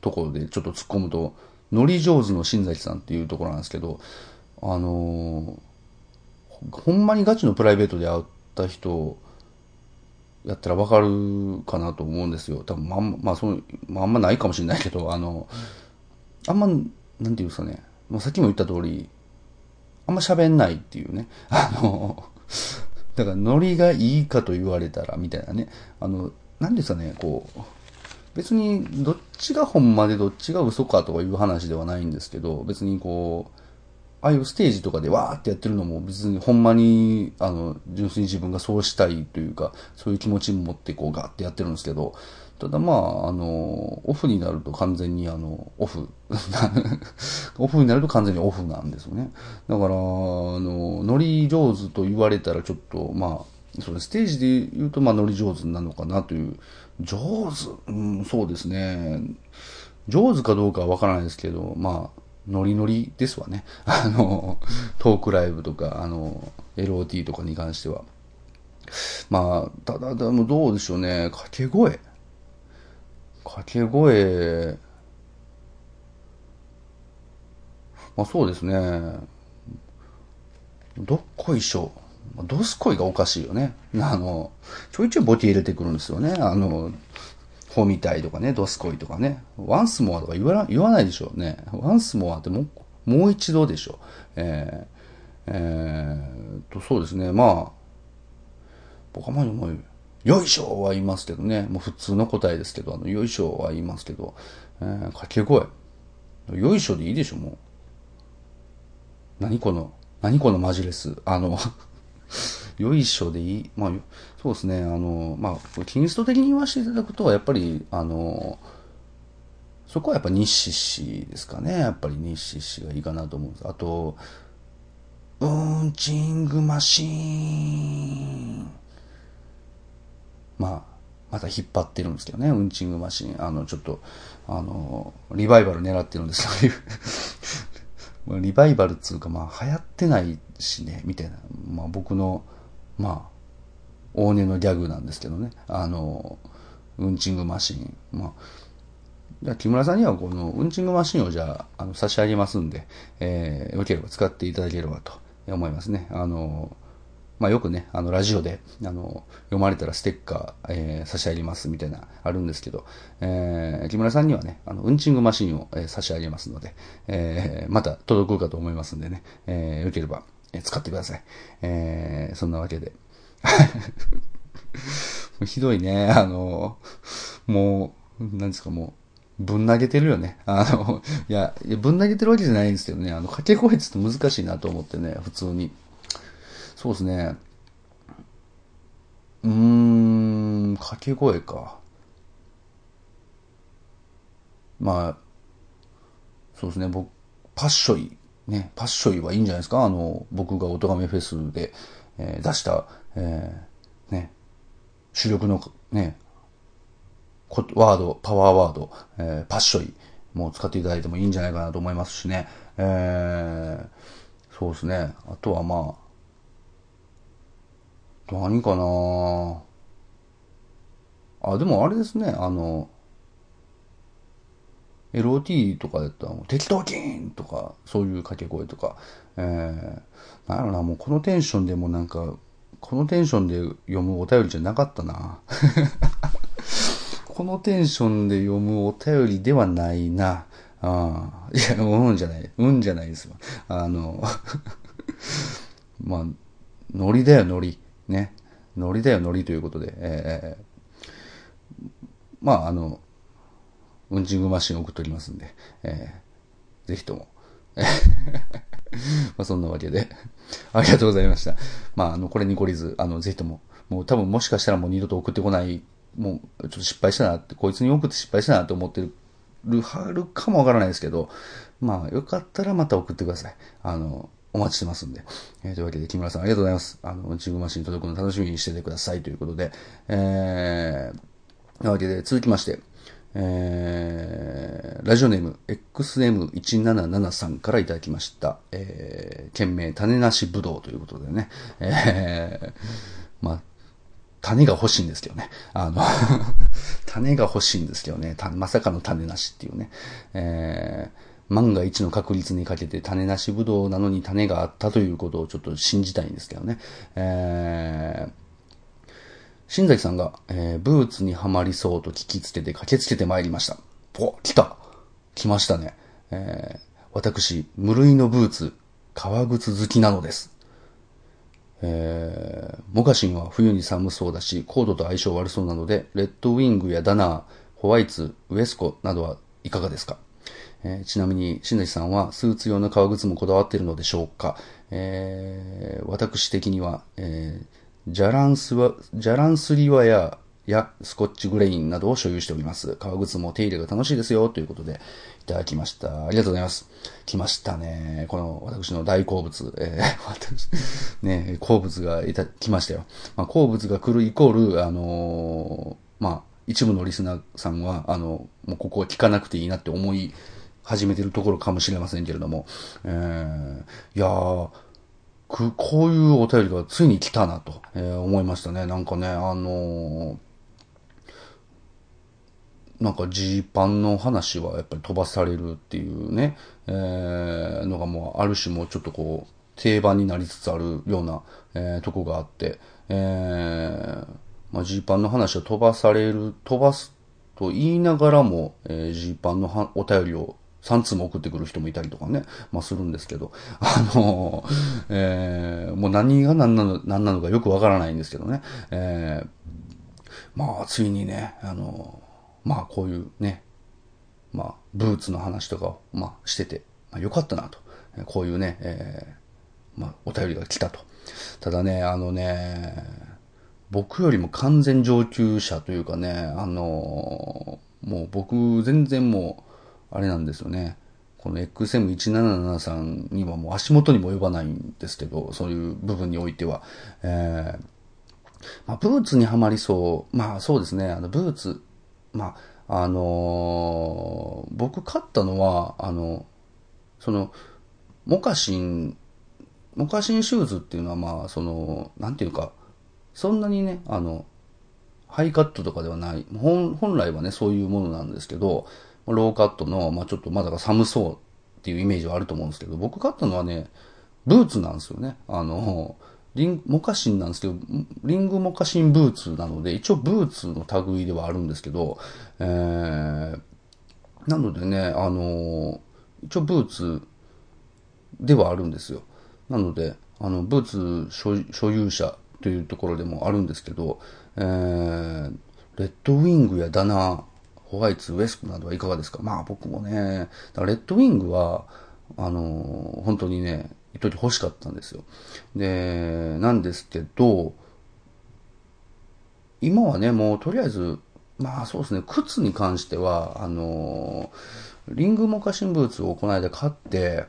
ところでちょっと突っ込むと、ノリ上手の新崎さんっていうところなんですけど、あの、ほんまにガチのプライベートで会った人やったらわかるかなと思うんですよ。多分まんまあその、まあ、あんまないかもしれないけど、あの、あんま、なんていうんですかね、もうさっきも言った通り、あんま喋んないっていうね。あの、だからノリがいいかと言われたらみたいなね。あの、なんですかね、こう、別にどっちが本までどっちが嘘かとかいう話ではないんですけど、別にこう、ああいうステージとかでわーってやってるのも別にほんまに、あの、純粋に自分がそうしたいというか、そういう気持ちも持ってこうガーってやってるんですけど、ただまあ、あの、オフになると完全にあの、オフ。オフになると完全にオフなんですよね。だから、あの、ノリ上手と言われたらちょっと、まあ、それステージで言うと、まあ、ノリ上手なのかなという上手、うん、そうですね。上手かどうかはわからないですけど、まあ、ノリノリですわね。あの、トークライブとか、あの、LOT とかに関しては。まあ、ただ、でもどうでしょうね。掛け声。掛け声。まあそうですね。どっこいしょ。ドスコイがおかしいよね。あの、ちょいちょいボケ入れてくるんですよね。あの、ホみたいとかね、ドスコイとかね。ワンスモアとか言わ言わないでしょうね。ワンスモアってもう、もう一度でしょ。えー、えー、と、そうですね。まあ、僕はまあ、もう、よいしょは言いますけどね。もう普通の答えですけど、あの、よいしょは言いますけど、えー、掛け声。よいしょでいいでしょ、もう。何この、何このマジレス。あの よいしょでいい。まあ、そうですね。あの、まあ、キリスト的に言わせていただくと、やっぱり、あの、そこはやっぱ日誌氏ですかね。やっぱり日誌氏がいいかなと思うんです。あと、うんチングマシーン。まあ、また引っ張ってるんですけどね。うんチングマシン。あの、ちょっと、あの、リバイバル狙ってるんです けど、リバイバルっつうか、まあ、流行ってないしね、みたいな。まあ、僕の、まあ、大根のギャグなんですけどね。あの、うんチングマシン。まあ、じゃ木村さんにはこのうんチングマシンをじゃあ、あの、差し上げますんで、えー、よければ使っていただければと思いますね。あの、まあよくね、あの、ラジオで、あの、読まれたらステッカー、えー、差し上げますみたいな、あるんですけど、えー、木村さんにはね、あの、うんちングマシンを、えー、差し上げますので、えー、また届くかと思いますんでね、えー、よければ、えー、使ってください。えー、そんなわけで。ひどいね、あの、もう、なんですか、もう、ぶん投げてるよね。あの、いや、ぶん投げてるわけじゃないんですけどね、あの、掛け声ちょって難しいなと思ってね、普通に。そうですね。うーん、掛け声か。まあ、そうですね、僕、パッショイ、ね、パッショイはいいんじゃないですか？あの、僕が音亀フェスで、えー、出した、えー、ね、主力のね、ワード、パワーワード、えー、パッショイもう使っていただいてもいいんじゃないかなと思いますしね。えー、そうですね。あとはまあ、何かな？あ、でもあれですね、あの、LOT とかやったら、適当金とか、そういう掛け声とか、えー、なんやろな、もうこのテンションでもなんか、このテンションで読むお便りじゃなかったな。このテンションで読むお便りではないな。ああ。いや、うんじゃない。うんじゃないですよ。あの、まあ、ノリだよ、ノリ。ね。ノリだよ、ノリということで。えー、まあ、あの、うんちんぐマシン送っておりますんで、えー、ぜひとも。まあそんなわけで、ありがとうございました。まあ、あの、これに懲りず、あの、ぜひとも、もう多分もしかしたらもう二度と送ってこない、もうちょっと失敗したなって、こいつに送って失敗したなと思ってる、はるかもわからないですけど、まあ、よかったらまた送ってください。あの、お待ちしてますんで。えー、というわけで、木村さんありがとうございます。あの、うんちぐマシン届くの楽しみにしててくださいということで、えー、というわけで、続きまして、えー、ラジオネーム XM177 さんからいただきました。えー、件名、種なしぶどうということでね。えー、まあ、種が欲しいんですけどね。あの 種が欲しいんですけどね。まさかの種なしっていうね。えー、万が一の確率にかけて種なしぶどうなのに種があったということをちょっと信じたいんですけどね。えー新崎さんが、えー、ブーツにはまりそうと聞きつけて駆けつけてまいりました。お、来た来ましたね。えー、私、無類のブーツ、革靴好きなのです。えー、モカシンは冬に寒そうだし、コードと相性悪そうなので、レッドウィングやダナー、ホワイツ、ウエスコなどはいかがですか、えー、ちなみに、新崎さんはスーツ用の革靴もこだわっているのでしょうか、えー、私的には、えージャランスは、ジャランスリワや、やスコッチグレインなどを所有しております。革靴も手入れが楽しいですよ、ということで、いただきました。ありがとうございます。来ましたね。この、私の大好物。えー、私、ね、好物がいた、来ましたよ。まあ、好物が来るイコール、あのー、まあ、一部のリスナーさんは、あの、もうここは聞かなくていいなって思い始めてるところかもしれませんけれども、えー、いやー、く、こういうお便りがついに来たなと、えー、思いましたね。なんかね、あのー、なんかジーパンの話はやっぱり飛ばされるっていうね、えー、のがもうある種もうちょっとこう、定番になりつつあるような、えー、とこがあって、えー、まあ、ジーパンの話を飛ばされる、飛ばすと言いながらも、えー、ジーパンのお便りを3通も送ってくる人もいたりとかね、まあするんですけど、あの、えー、もう何が何なの、何なのかよくわからないんですけどね、えー、まあついにね、あの、まあこういうね、まあブーツの話とかを、まあしてて、まあよかったなと、こういうね、えー、まあお便りが来たと。ただね、あのね、僕よりも完全上級者というかね、あの、もう僕全然もう、あれなんですよね。この XM177 さんにはもう足元にも及ばないんですけど、そういう部分においては。えー、まあ、ブーツにはまりそう。まあそうですね、あの、ブーツ、まあ、あのー、僕買ったのは、あの、その、モカシン、モカシンシューズっていうのはまあ、その、なんていうか、そんなにね、あの、ハイカットとかではない。本来はね、そういうものなんですけど、ローカットの、まあちょっとまだ寒そうっていうイメージはあると思うんですけど、僕買ったのはね、ブーツなんですよね。あの、リン、モカシンなんですけど、リングモカシンブーツなので、一応ブーツの類ではあるんですけど、えー、なのでね、あの、一応ブーツではあるんですよ。なので、あの、ブーツ所有者というところでもあるんですけど、えー、レッドウィングやダナー、ホワイツ、ウエスクなどはいかがですか？まあ僕もね、レッドウィングは、あの、本当にね、一時欲しかったんですよ。で、なんですけど、今はね、もうとりあえず、まあそうですね、靴に関しては、あの、リングモカシンブーツをこの間買って、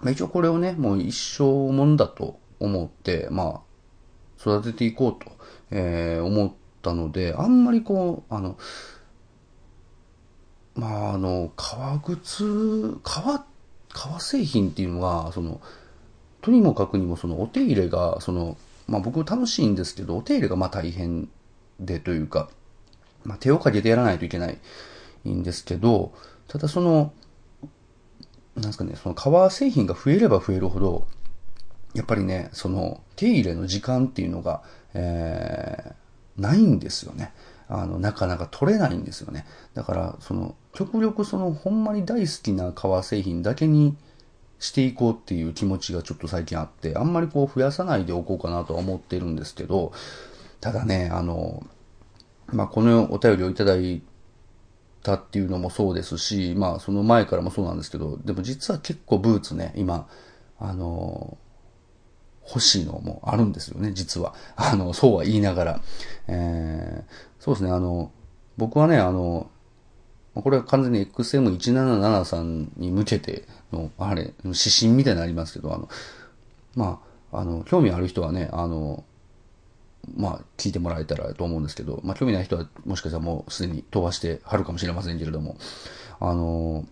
まあ、一応これをね、もう一生もんだと思って、まあ、育てていこうと、えー、思ったので、あんまりこう、あの、まあ、あの、革靴、革、革製品っていうのは、その、とにもかくにもそのお手入れが、その、まあ僕楽しいんですけど、お手入れがまあ大変でというか、まあ手をかけてやらないといけないんですけど、ただその、なんですかね、その革製品が増えれば増えるほど、やっぱりね、その手入れの時間っていうのが、えー、ないんですよね。あの、なかなか取れないんですよね。だから、その、極力その、ほんまに大好きな革製品だけにしていこうっていう気持ちがちょっと最近あって、あんまりこう増やさないでおこうかなとは思ってるんですけど、ただね、あの、まあ、このお便りをいただいたっていうのもそうですし、まあ、その前からもそうなんですけど、でも実は結構ブーツね、今、あの、欲しいのもあるんですよね、実は。あの、そうは言いながら。えー、そうですね、あの、僕はね、あの、これは完全に XM177 さんに向けての、あれ、指針みたいになりますけど、あの、まあ、あの、興味ある人はね、あの、まあ、聞いてもらえたらと思うんですけど、まあ、興味ない人はもしかしたらもうすでに飛ばしてはるかもしれませんけれども、あの、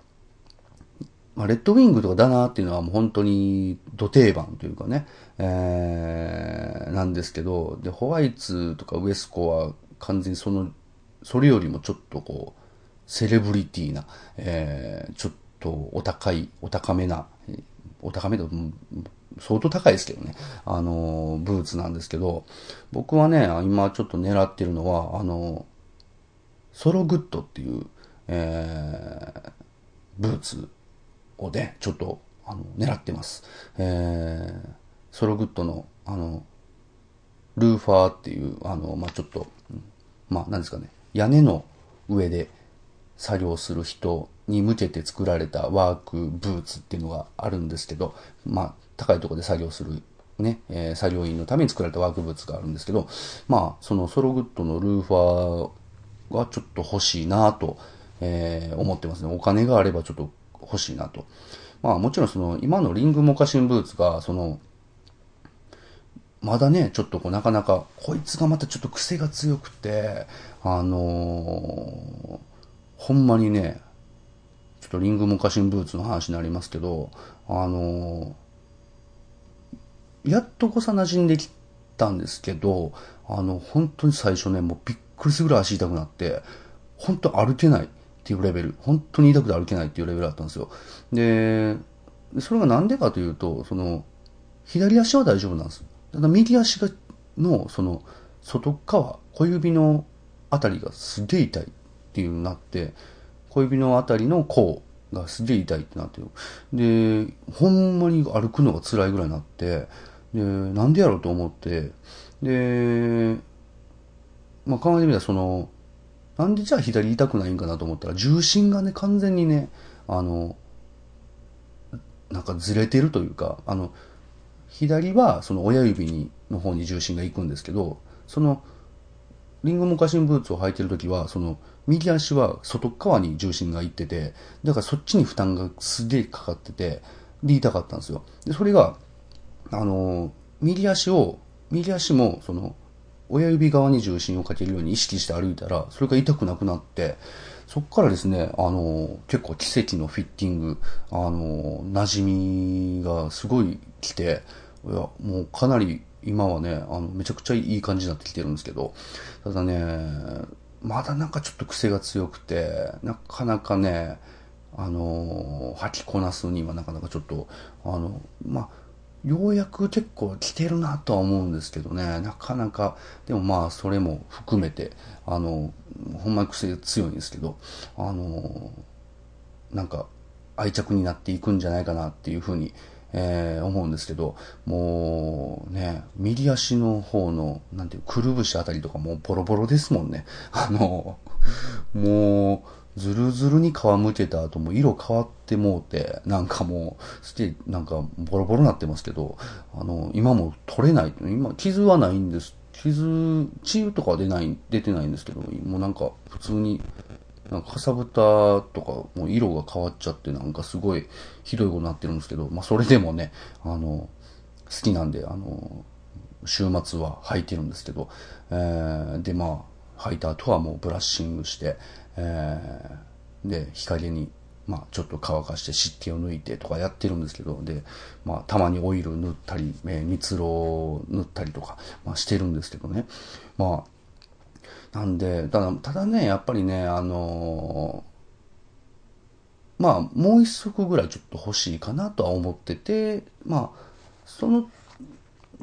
まあ、レッドウィングとかダナーっていうのはもう本当に土定番というかね、えー、なんですけど、で、ホワイツとかウエスコは完全にその、それよりもちょっとこう、セレブリティな、えー、ちょっとお高い、お高めな、お高めだと、相当高いですけどね、あの、ブーツなんですけど、僕はね、今ちょっと狙ってるのは、あの、ソログッドっていう、えー、ブーツ。をね、ちょっと、あの、狙ってます。えー、ソログッドの、あの、ルーファーっていう、あの、まあ、ちょっと、まあ、なんですかね、屋根の上で作業する人に向けて作られたワークブーツっていうのがあるんですけど、まあ、高いところで作業するね、えー、作業員のために作られたワークブーツがあるんですけど、まあ、そのソログッドのルーファーがちょっと欲しいなと、えー、思ってますね。お金があればちょっと欲しいなと。まあもちろんその今のリングモカシンブーツがそのまだね、ちょっとこうなかなか、こいつがまたちょっと癖が強くて、あのー、ほんまにね、ちょっとリングモカシンブーツの話になりますけど、あのー、やっとこさ馴染んできたんですけど、あの、本当に最初ね、もうびっくりするぐらい足痛くなって、本当歩けないっていうレベル、本当に痛くて歩けないっていうレベルだったんですよ。で、それがなんでかというと、その、左足は大丈夫なんです。ただ右足がの、その、外側、小指のあたりがすげえ痛いっていうなって、小指のあたりの甲がすげえ痛いってなってる。で、ほんまに歩くのが辛いぐらいになって、で、なんでやろうと思って、で、まあ考えてみたらその、なんでじゃあ左痛くないんかなと思ったら、重心がね、完全にね、あの、なんかずれてるというか、あの、左はその親指にの方に重心が行くんですけど、そのリングモカシンブーツを履いてる時は、その右足は外側に重心が行ってて、だからそっちに負担がすげえかかってて、で痛かったんですよ。で、それが、あの、右足を、右足もその親指側に重心をかけるように意識して歩いたら、それが痛くなくなって、そっからですね、あの、結構奇跡のフィッティング、あの、馴染みがすごい来て、いや、もうかなり今はね、あの、めちゃくちゃいい感じになってきてるんですけど、ただね、まだなんかちょっと癖が強くて、なかなかね、あの、吐きこなすにはなかなかちょっと、あの、まあ、ようやく結構来てるなとは思うんですけどね、なかなか、でもまあそれも含めて、あの、ほんまに癖強いんですけど、あの、なんか愛着になっていくんじゃないかなっていうふうに、えー、思うんですけど、もうね、右足の方の、なんていう、くるぶしあたりとかもうボロボロですもんね。あの、もう、ずるずるに皮むけた後も色変わってもうて、なんかもう、すげえ、なんかボロボロなってますけど、あの、今も取れない。今、傷はないんです。傷、治癒とかは出ない、出てないんですけど、もうなんか普通に、なんかかさぶたとかもう色が変わっちゃってなんかすごいひどいことになってるんですけど、まあそれでもね、あの、好きなんで、あの、週末は履いてるんですけど、えー、でまあ、履いた後はもうブラッシングして、えー、で、日陰に、まあ、ちょっと乾かして湿気を抜いてとかやってるんですけど、で、まあ、たまにオイル塗ったり、えー、蜜ろを塗ったりとか、まあ、してるんですけどね。まあ、なんで、ただ、ただね、やっぱりね、あのー、まあ、もう一足ぐらいちょっと欲しいかなとは思ってて、まあ、その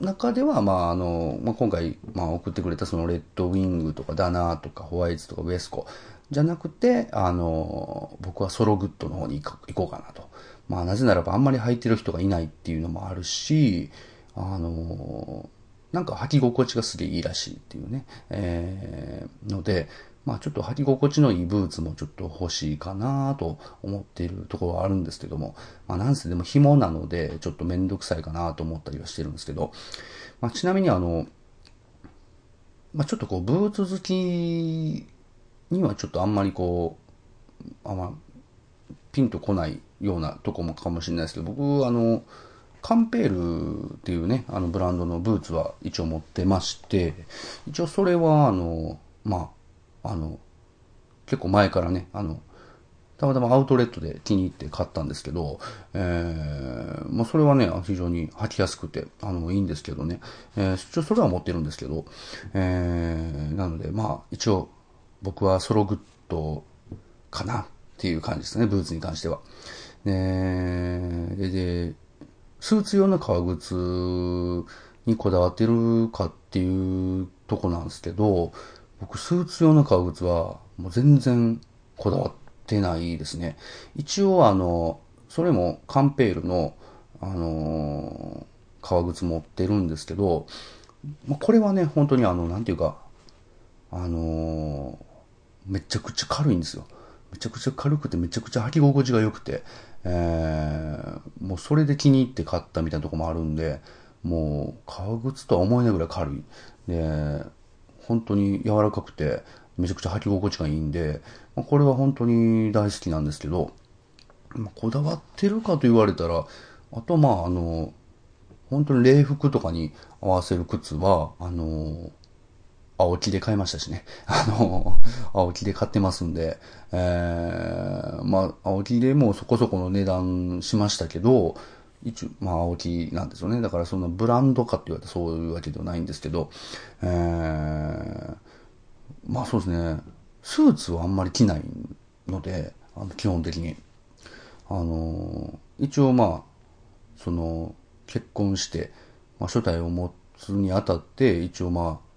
中では、まあ、あの、まあ、今回、まあ、送ってくれたそのレッドウィングとかダナーとかホワイトとかウエスコ、じゃなくて、あの、僕はソログッドの方に行こうかなと。まあ、なぜならばあんまり履いてる人がいないっていうのもあるし、あの、なんか履き心地がすげえいいらしいっていうね、えー、ので、まあちょっと履き心地のいいブーツもちょっと欲しいかなと思っているところはあるんですけども、まあなんせでも紐なのでちょっとめんどくさいかなと思ったりはしてるんですけど、まあちなみにあの、まあちょっとこうブーツ好きにはちょっとあんまりこう、あんまピンとこないようなとこもかもしれないですけど、僕、あの、カンペールっていうね、あのブランドのブーツは一応持ってまして、一応それは、あの、まあ、あの、結構前からね、あの、たまたまアウトレットで気に入って買ったんですけど、えー、まあそれはね、非常に履きやすくて、あの、いいんですけどね、えー、一応それは持ってるんですけど、えー、なので、まあ一応、僕はソログッドかなっていう感じですね、ブーツに関しては。で、で、スーツ用の革靴にこだわってるかっていうとこなんですけど、僕スーツ用の革靴はもう全然こだわってないですね。一応あの、それもカンペールの、あのー、革靴持ってるんですけど、これはね、本当にあの、なんていうか、あのーめちゃくちゃ軽いんですよ。めちゃくちゃ軽くてめちゃくちゃ履き心地が良くて、えー、もうそれで気に入って買ったみたいなとこもあるんで、もう革靴とは思えないぐらい軽い。で、本当に柔らかくてめちゃくちゃ履き心地がいいんで、まあ、これは本当に大好きなんですけど、まあ、こだわってるかと言われたら、あとまああの、本当に礼服とかに合わせる靴は、あの、青木で買いましたしね。あの、青木で買ってますんで、えー、まあ、青木でもそこそこの値段しましたけど、一応、まあ、青木なんですよね。だからそんなブランドかって言われたらそういうわけではないんですけど、えー、まあそうですね。スーツはあんまり着ないので、あの基本的に。あの、一応まあ、その、結婚して、まあ、初代を持つにあたって、一応まあ、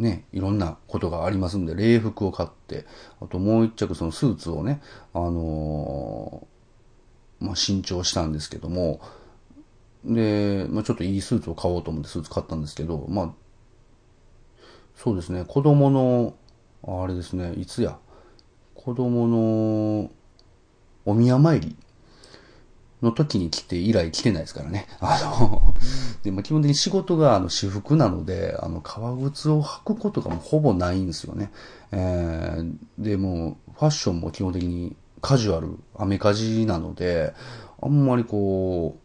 ね、いろんなことがありますんで、礼服を買って、あともう一着そのスーツをね、あのー、まあ、新調したんですけども、で、まあ、ちょっといいスーツを買おうと思ってスーツ買ったんですけど、まあ、そうですね、子供の、あれですね、いつや、子供のお宮参りの時に来て以来来てないですからね。あの、で、も基本的に仕事があの私服なので、あの、革靴を履くことがもうほぼないんですよね。えー、で、もファッションも基本的にカジュアル、アメカジなので、あんまりこう、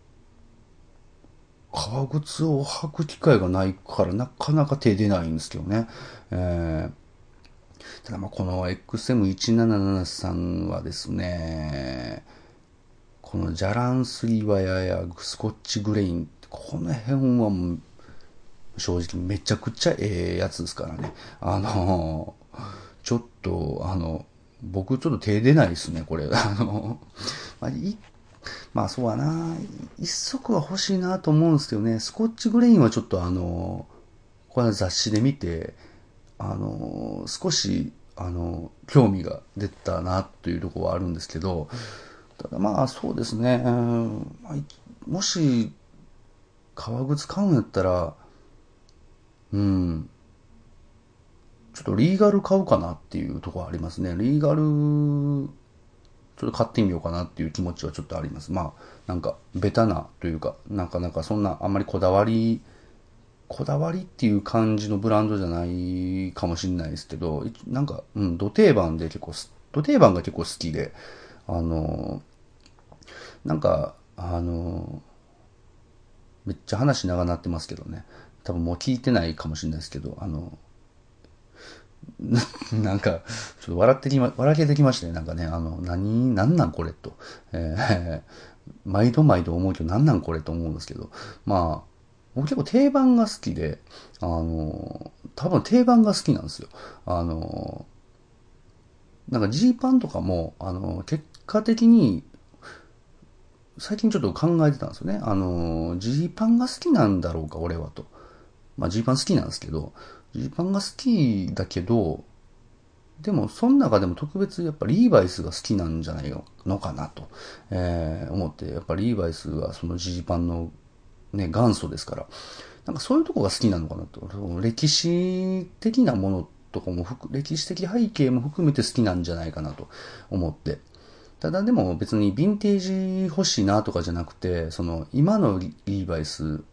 革靴を履く機会がないからなかなか手出ないんですけどね。えー、ただまあこの XM1773 はですね、このジャランスリワヤやスコッチグレイン、この辺は、正直めちゃくちゃええやつですからね。あの、ちょっと、あの、僕ちょっと手出ないですね、これ。あの、まあ、まあそうやな。一足は欲しいなと思うんですけどね。スコッチグレインはちょっとあの、これは雑誌で見て、あの、少し、あの、興味が出たなというところはあるんですけど、ただまあそうですね、うん、もし、革靴買うんやったら、うん、ちょっとリーガル買うかなっていうところありますね。リーガル、ちょっと買ってみようかなっていう気持ちはちょっとあります。まあ、なんか、ベタなというか、なかなかそんなあんまりこだわり、こだわりっていう感じのブランドじゃないかもしれないですけど、なんか、うん、土定番で結構、土定番が結構好きで、あの、なんか、あの、めっちゃ話長なってますけどね。多分もう聞いてないかもしれないですけど、あの、なんか、ちょっと笑ってきま、笑けてきましたね。なんかね、あの、何、何なんこれと。えー、毎度毎度思うけど、何なんこれと思うんですけど、まあ、僕結構定番が好きで、あの、多分定番が好きなんですよ。あの、なんかジーパンとかも、あの、結果的に、最近ちょっと考えてたんですよね。あの、ジーパンが好きなんだろうか、俺はと。まあ、ジーパン好きなんですけど、ジーパンが好きだけど、でも、その中でも特別やっぱリーバイスが好きなんじゃないのかなと、えー、思って、やっぱリーバイスはそのジーパンのね、元祖ですから、なんかそういうとこが好きなのかなと。歴史的なものとかも、歴史的背景も含めて好きなんじゃないかなと思って。ただでも別にヴィンテージ欲しいなとかじゃなくて、その今のリーバイス、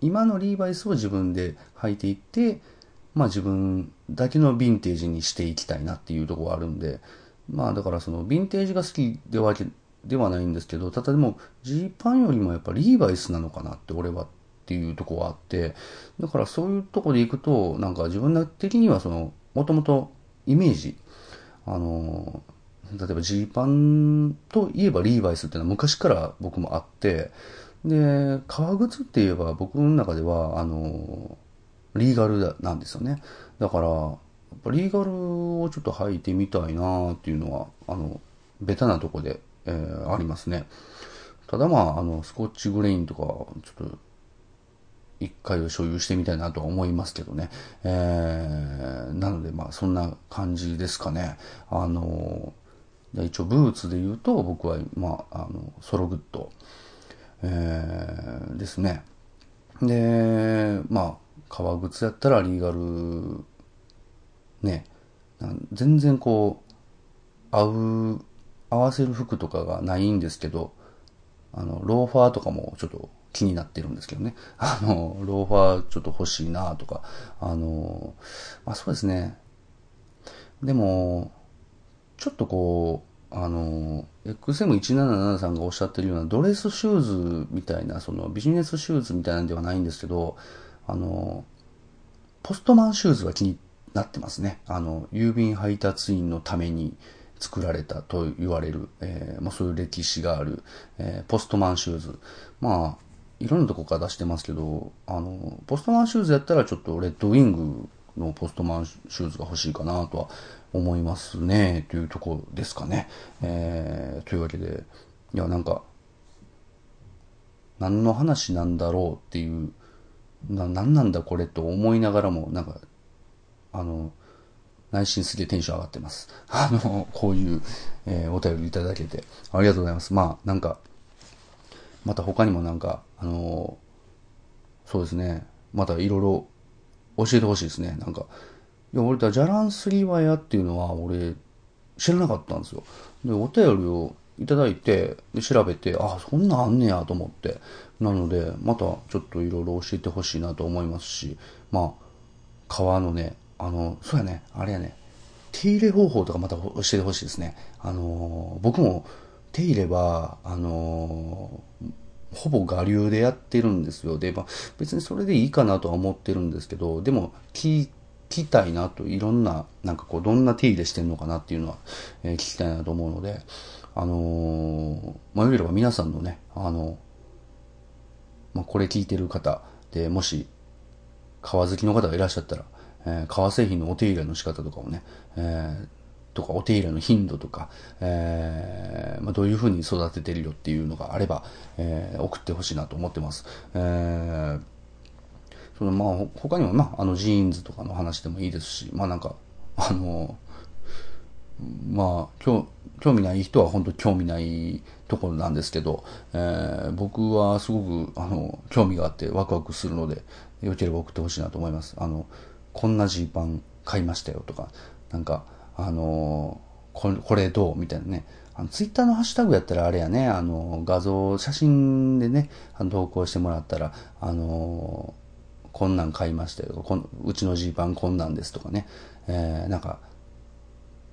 今のリーバイスを自分で履いていって、まあ自分だけのヴィンテージにしていきたいなっていうとこがあるんで、まあだからそのヴィンテージが好きではではないんですけど、ただでもジーパンよりもやっぱリーバイスなのかなって俺はっていうとこがあって、だからそういうとこで行くと、なんか自分的にはその、もともとイメージ、あの、例えばジーパンといえばリーバイスっていうのは昔から僕もあって、で、革靴って言えば僕の中では、あの、リーガルなんですよね。だから、やっぱリーガルをちょっと履いてみたいなっていうのは、あの、ベタなとこで、えー、ありますね。ただまあ、あの、スコッチグレインとか、ちょっと、一回を所有してみたいなとは思いますけどね。えー、なのでまあ、そんな感じですかね。あの、一応ブーツで言うと、僕は、まあ、あの、ソログッド、えー、ですね。で、まあ、革靴やったらリーガル、ね、全然こう、合う、合わせる服とかがないんですけど、あの、ローファーとかもちょっと気になってるんですけどね。あの、ローファーちょっと欲しいなとか、あの、まあそうですね。でも、ちょっとこう、あの、XM177 さんがおっしゃってるようなドレスシューズみたいな、そのビジネスシューズみたいなんではないんですけど、あの、ポストマンシューズが気になってますね。あの、郵便配達員のために作られたと言われる、えー、まあ、そういう歴史がある、えー、ポストマンシューズ。まあ、いろんなとこから出してますけど、あの、ポストマンシューズやったらちょっとレッドウィングのポストマンシューズが欲しいかなとは思いますね、というとこですかね。えー、というわけで、いや、なんか、何の話なんだろうっていうな、なんなんだこれと思いながらも、なんか、あの、内心すげえテンション上がってます。あの、こういう、えー、お便りいただけて、ありがとうございます。まあ、なんか、また他にもなんか、あのそうですね、またいろいろ教えてほしいですね。なんか、いや、俺とジャランスリワヤっていうのは、俺、知らなかったんですよ。で、お便りをいただいて、で、調べて、あ、そんなんあんねやと思って。なので、またちょっといろいろ教えてほしいなと思いますし、まあ、川のね、あの、そうやね、あれやね、手入れ方法とかまた教えてほしいですね。あの僕も手入れは、あのほぼ我流でやってるんですよ。で、まあ、別にそれでいいかなとは思ってるんですけど、でも、聞きたいなと、いろんな、なんかこう、どんな手入れしてんのかなっていうのは、えー、聞きたいなと思うので、あのー、まあ、よければ皆さんのね、あの、まあ、これ聞いてる方で、もし、革好きの方がいらっしゃったら、えー、革製品のお手入れの仕方とかをね、えー、とかお手入れの頻度とか、えー、まあ、どういうふうに育ててるよっていうのがあれば、えー、送ってほしいなと思ってます。えー、そのまあ、他にも、まあ、の、ジーンズとかの話でもいいですし、まあなんか、あの、まあ、興味ない人は本当興味ないところなんですけど、えー、僕はすごく、あの、興味があってワクワクするので、よければ送ってほしいなと思います。あの、こんなジーパン買いましたよとか、なんか、あのこれ、これどうみたいなね。あの、ツイッターのハッシュタグやったらあれやね、あの、画像、写真でね、あの投稿してもらったら、あのこんなん買いましたよ。このうちのジーパンこんなんですとかね。えー、なんか、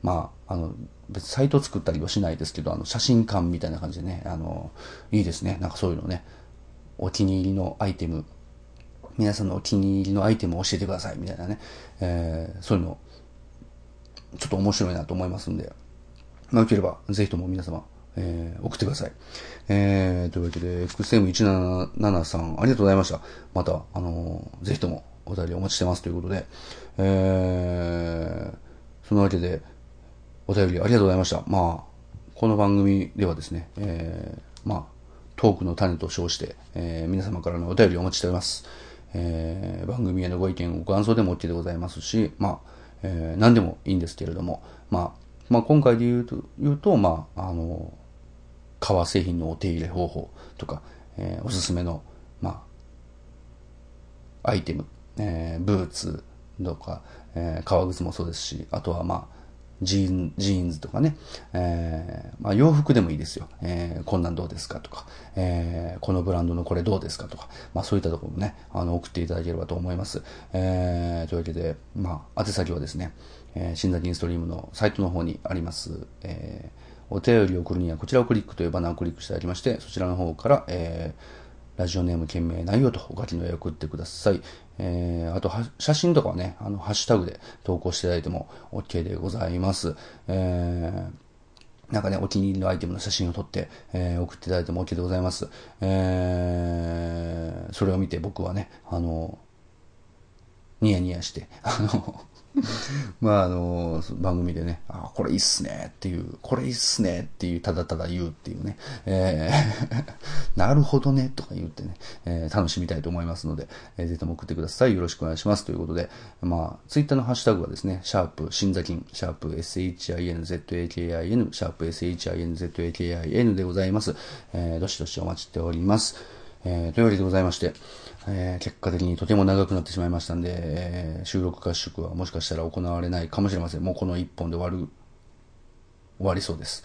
まあ、あの、別にサイト作ったりはしないですけど、あの、写真館みたいな感じでね、あの、いいですね。なんかそういうのね、お気に入りのアイテム、皆さんのお気に入りのアイテムを教えてくださいみたいなね、えー、そういうの、ちょっと面白いなと思いますんで、まあ、よければ、ぜひとも皆様、えー、送ってください。えー、というわけで、XM177 さん、ありがとうございました。また、あのー、ぜひともお便りお待ちしてますということで、えー、そのわけで、お便りありがとうございました。まあ、この番組ではですね、えー、まあ、トークの種と称して、えー、皆様からのお便りをお待ちしております。えー、番組へのご意見、ご感想でも OK でございますし、まあ、えー、何でもいいんですけれども、まあ、まあ、今回で言うと、言うと、まあ、あの、革製品のお手入れ方法とか、えー、おすすめの、まあ、アイテム、えー、ブーツとか、えー、革靴もそうですし、あとはまあ、ジーンジーンズとかね、えー、まあ、洋服でもいいですよ。えー、こんなんどうですかとか、えー、このブランドのこれどうですかとか、まあそういったところもね、あの、送っていただければと思います。えー、というわけで、まあ、宛先はですね、えー、新崎インストリームのサイトの方にあります、えー、お便りを送るにはこちらをクリックというバナーをクリックしていただきまして、そちらの方から、えー、ラジオネーム、件名、内容とお書きの絵を送ってください。えー、あとは写真とかはね、あの、ハッシュタグで投稿していただいても OK でございます。えー、なんかね、お気に入りのアイテムの写真を撮って、えー、送っていただいても OK でございます。えー、それを見て僕はね、あの、ニヤニヤして、あの、まあ、あの、番組でね、あ、これいいっすねっていう、これいいっすねっていう、ただただ言うっていうね、えー なるほどねとか言ってね、えー、楽しみたいと思いますので、えー、ぜひとも送ってください。よろしくお願いします。ということで、まあ、ツイッターのハッシュタグはですね、シャープ、新座金、シャープ、SHINZAKIN、シャープ、SHINZAKIN でございます。えー、どしどしお待ちしております。えー、というわけでございまして、えー、結果的にとても長くなってしまいましたんで、えー、収録合宿はもしかしたら行われないかもしれません。もうこの一本で終わる、終わりそうです。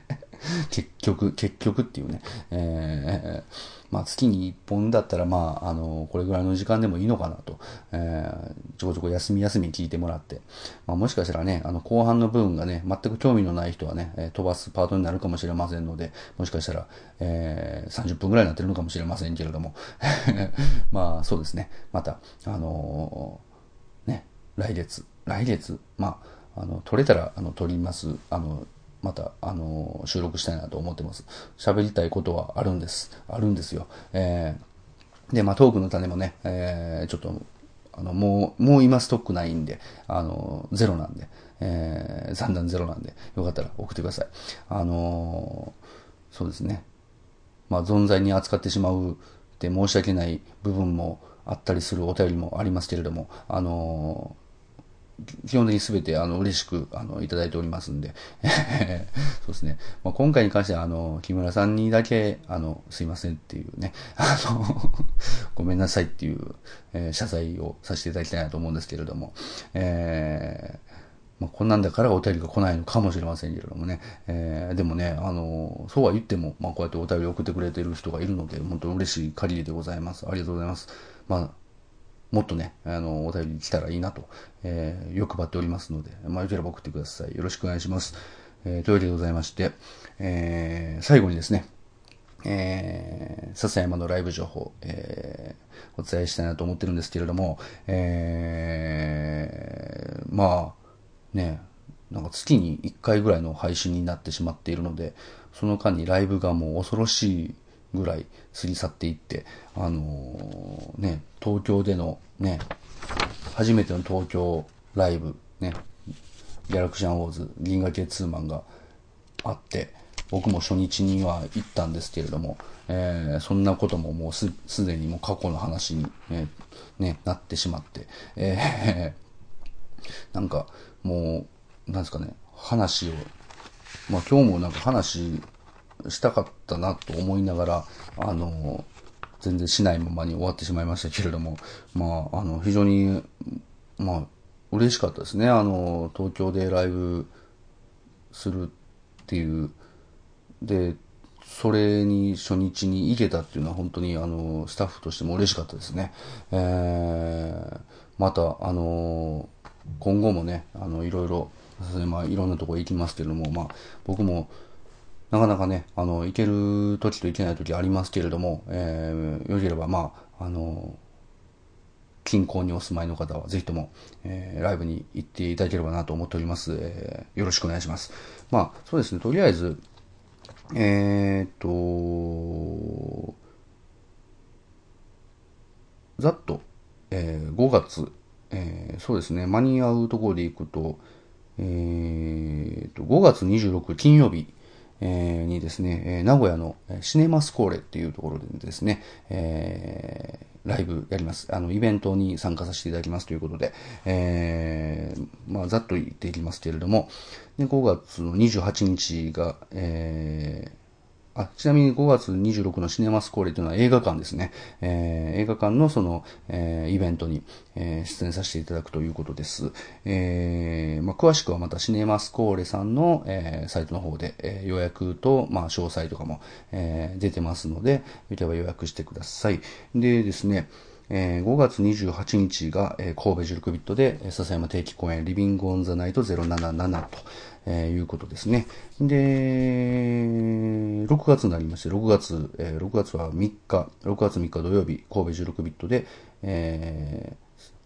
結局、結局っていうね、えー、まあ月に1本だったらまあ、あの、これぐらいの時間でもいいのかなと、えー、ちょこちょこ休み休み聞いてもらって、まあもしかしたらね、あの後半の部分がね、全く興味のない人はね、え飛ばすパートになるかもしれませんので、もしかしたら、えー、30分ぐらいになってるのかもしれませんけれども、まあそうですね、また、あのー、ね、来月、来月、まあ、あの、取れたら、あの、取ります。あの、また、あのー、収録したいなと思ってます。喋りたいことはあるんです。あるんですよ。えー、で、まあ、トークの種もね、えー、ちょっと、あの、もう、もう今ストックないんで、あのゼロなんで、えー、残弾ゼロなんで、よかったら送ってください。あのそうですね。まあ、存在に扱ってしまうって申し訳ない部分もあったりするお便りもありますけれども、あの基本的に全てあの嬉しくあのいただいておりますんで そうですね。まあ、今回に関してはあの木村さんにだけあのすいませんっていうね、あのごめんなさいっていう、えー、謝罪をさせていただきたいなと思うんですけれども、えーまあ、こんなんだからお便りが来ないのかもしれませんけれどもね。えー、でもね、あの、そうは言っても、まあ、こうやってお便り送ってくれてる人がいるので、本当に嬉しい限りでございます。ありがとうございます。まあもっとね、あの、お便り来たらいいなと、えー、欲張っておりますので、まあ、よければ送ってください。よろしくお願いします。えー、というわけでございまして、えー、最後にですね、えー、笹山のライブ情報、えー、お伝えしたいなと思ってるんですけれども、えー、まあ、ね、なんか月に1回ぐらいの配信になってしまっているので、その間にライブがもう恐ろしいぐらい過ぎ去っていって、あのー、ね、東京でのね、初めての東京ライブ、ね、ギャラクシャンウォーズ、銀河系ツーマンがあって、僕も初日には行ったんですけれども、えー、そんなことももうす、すでにもう過去の話に、えー、ね、なってしまって、えー、なんか、もう、なんですかね、話を、まあ今日もなんか話したかったなと思いながら、あの、全然しないままに終わってしまいましたけれども、まあ、あの、非常に、まあ、嬉しかったですね。あの、東京でライブするっていう、で、それに初日に行けたっていうのは本当にあの、スタッフとしても嬉しかったですね。えー、また、あの、今後もね、あの、いろいろ、まあ、いろんなとこ行きますけれども、まあ、僕も、なかなかね、あの、行ける時と行けない時ありますけれども、えー、よければ、まあ、あの、近郊にお住まいの方は、ぜひとも、えー、ライブに行っていただければなと思っております。えー、よろしくお願いします。まあ、そうですね、とりあえず、えー、っと、ざっと、えー、5月、えー、そうですね、間に合うところで行くと、えー、と、5月26金曜日、えにですね、え名古屋のシネマスコーレっていうところでですね、えー、ライブやります。あの、イベントに参加させていただきますということで、えー、まあ、ざっと言っていきますけれども、で5月の28日が、えーあ、ちなみに5月26のシネマスコーレというのは映画館ですね。えー、映画館のその、えー、イベントに、えー、出演させていただくということです。え、まあ、詳しくはまたシネマスコーレさんの、え、サイトの方で、え、予約と、まあ、詳細とかも、え、出てますので、よければ予約してください。でですね、えー、5月28日が、えー、神戸ジルクビットで、笹山定期公演リビングオンザナイト077と、えー、いうことですね。で、6月になりまして、6月、えー、6月は3日、6月3日土曜日、神戸16ビットで、えー、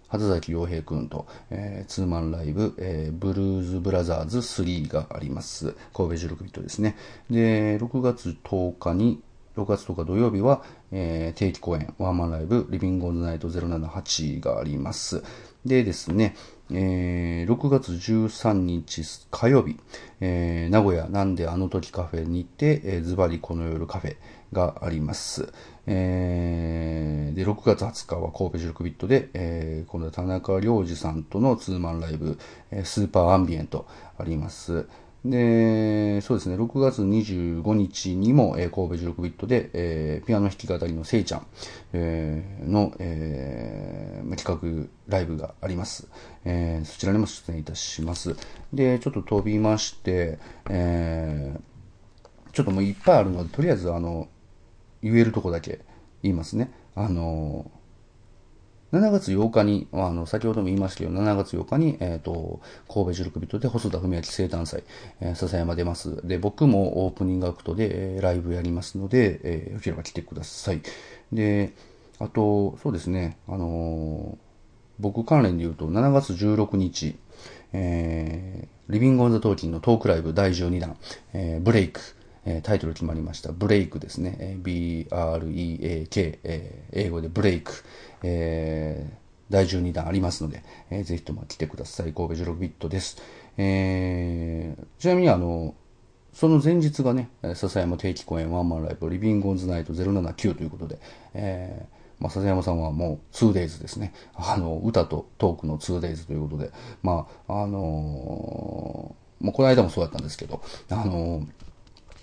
畑崎洋平くんと、えー、ツーマンライブ、えー、ブルーズブラザーズ3があります。神戸16ビットですね。で、6月10日に、6月10日土曜日は、えー、定期公演、ワンマンライブ、リビングオンザナイト078があります。でですね、えー、6月13日火曜日、えー、名古屋なんであの時カフェにて、えー、ズバリこの夜カフェがあります。えー、で、6月20日は神戸16ビットで、えー、今度は田中良二さんとのツーマンライブ、えー、スーパーアンビエントあります。で、そうですね、6月25日にも、えー、神戸16ビットで、えー、ピアノ弾き語りのせいちゃん、えー、の、えー、企画ライブがあります、えー。そちらにも出演いたします。で、ちょっと飛びまして、えー、ちょっともういっぱいあるので、とりあえず、あの、言えるとこだけ言いますね。あの、7月8日に、あの、先ほども言いましたけど、7月8日に、えっ、ー、と、神戸ジルクビットで細田文明生誕祭、えー、笹山出ます。で、僕もオープニングアクトで、えー、ライブやりますので、えー、よければ来てください。で、あと、そうですね、あのー、僕関連で言うと、7月16日、えー、リビングオンザトーキンのトークライブ第12弾、えー、ブレイク、えタイトル決まりました。ブレイクですね。B-R-E-A-K、え英語でブレイク。えー、第12弾ありますので、えー、ぜひとも来てください。神戸16ビットです。えー、ちなみにあの、その前日がね、笹山定期公演ワンマンライブ、リビングオンズナイト079ということで、えー、まあ、笹山さんはもう 2days ですね。あの、歌とトークの 2days ということで、まあ、あのー、もうこの間もそうだったんですけど、あのー、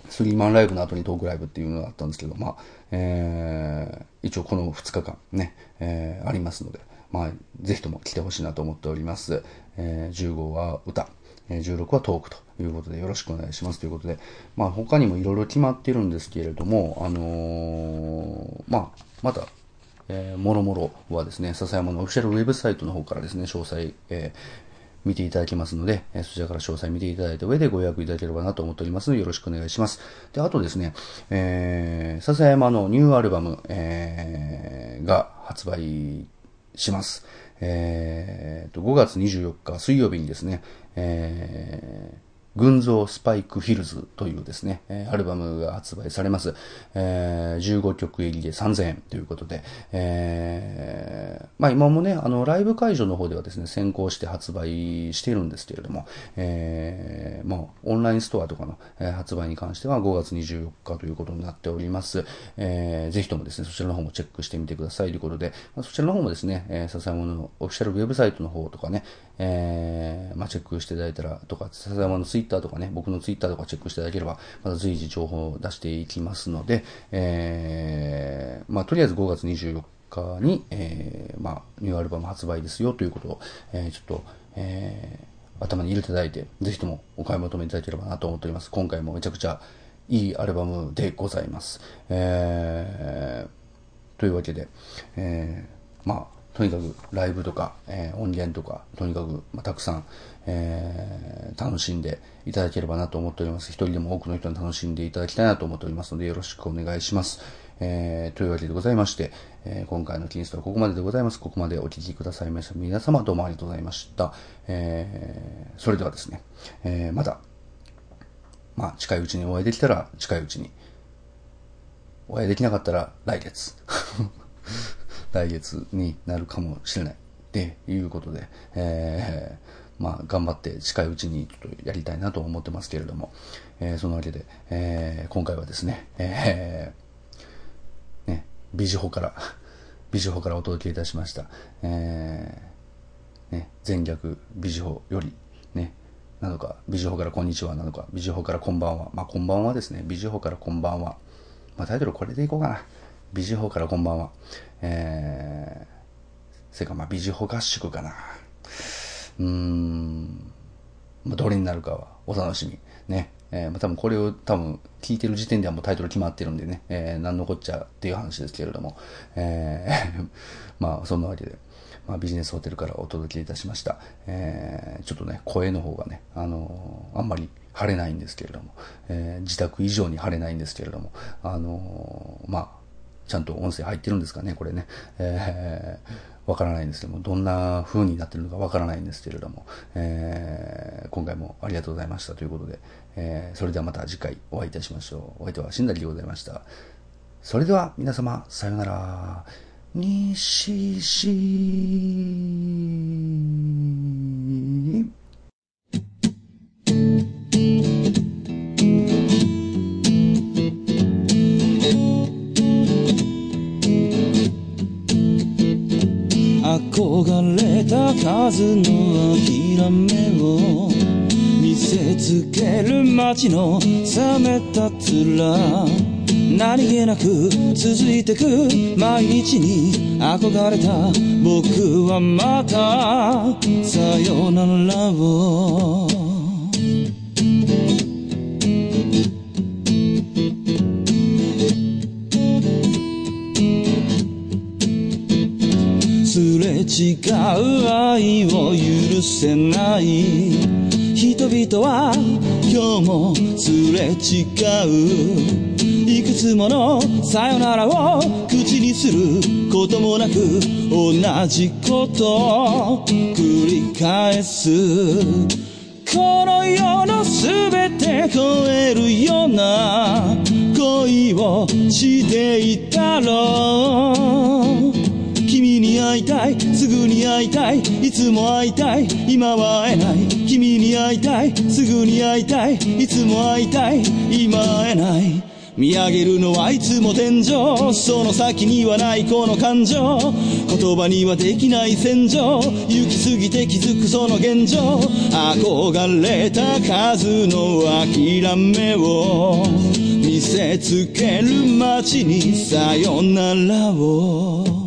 スリーマンライブの後にトークライブっていうのがあったんですけど、まあ、えー、一応この2日間ね、えー、ありますので、まあ、ぜひとも来てほしいなと思っております。えー、15は歌、え16はトークということでよろしくお願いしますということで、まあ他にもいろいろ決まってるんですけれども、あの、まあ、また、えー、もろもろはですね、笹山のオフィシャルウェブサイトの方からですね、詳細、え見ていただけますので、えそちらから詳細見ていただいた上でご予約いただければなと思っておりますので、よろしくお願いします。で、あとですね、えー、笹山のニューアルバム、えー、が発売します。えー、と、5月24日水曜日にですね、えー、群像スパイクフィルズというですね、アルバムが発売されます。えー、15曲入りで3000円ということで、えー、まあ今もね、あの、ライブ会場の方ではですね、先行して発売しているんですけれども、えー、まあ、オンラインストアとかの、発売に関しては5月24日ということになっております。えー、ぜひともですね、そちらの方もチェックしてみてくださいということで、まあ、そちらの方もですね、えー、笹山のオフィシャルウェブサイトの方とかね、えー、まあ、チェックしていただいたら、とか、笹山のツイッターとかね、僕のツイッターとかチェックしていただければ、また随時情報を出していきますので、えー、まあ、とりあえず5月24日に、えー、まあ、ニューアルバム発売ですよということを、えー、ちょっと、えー、頭に入れていただいて、ぜひともお買い求めいただければなと思っております。今回もめちゃくちゃいいアルバムでございます。えー、というわけで、えー、まあ、とにかくライブとか、えー、音源とか、とにかく、まあ、たくさん、えー、楽しんでいただければなと思っております。一人でも多くの人に楽しんでいただきたいなと思っておりますので、よろしくお願いします。えー、というわけでございまして、えー、今回のキリストはここまででございます。ここまでお聴きくださいました皆様どうもありがとうございました。えー、それではですね、えー、まだ、まあ、近いうちにお会いできたら近いうちに、お会いできなかったら来月。来月になるかもしれない。っていうことで、えー、まあ、頑張って近いうちにちょっとやりたいなと思ってますけれども、えー、そのわけで、えー、今回はですね、えー、ね、ビジホから、ビジホからお届けいたしました。えー、ね、前逆ビジホより、ね、なのか、ビジホからこんにちはなのか、ビジホからこんばんは。まあ、こんばんはですね。ビジホからこんばんは。まあ、タイトルこれでいこうかな。ビジホからこんばんは。えー、せか、まあ、ビジホ合宿かな。うーん、まあ、どれになるかはお楽しみ。ね。えー、まあ、多分これを多分聞いてる時点ではもうタイトル決まってるんでね、えー、何のこっちゃっていう話ですけれども、えー、まあ、そんなわけで、まあ、ビジネスホテルからお届けいたしました。えー、ちょっとね、声の方がね、あのー、あんまり晴れないんですけれども、えー、自宅以上に晴れないんですけれども、あのー、まあ、ちゃんと音声入ってるんですかね、これね。えー、わからないんですけども、どんな風になってるのかわからないんですけれども、えー、今回もありがとうございましたということで、えー、それではまた次回お会いいたしましょう。お相手はしんだりでございました。それでは皆様、さようなら。西し憧れた数の諦めを見せつける街の冷めた面何気なく続いてく毎日に憧れた僕はまたさよならを違う愛を許せない人々は今日もすれ違う。いくつものさよならを口にすることもなく同じこと繰り返す。この世の全て超えるような恋をしていたろう。会いたいすぐに会いたいいつも会いたい今は会えない。君に会いたいすぐに会いたいいつも会いたい今会えない。見上げるのはいつも天井その先にはないこの感情。言葉にはできない戦場。行き過ぎて気づくその現状。憧れた数の諦めを。見せつける街にさよならを。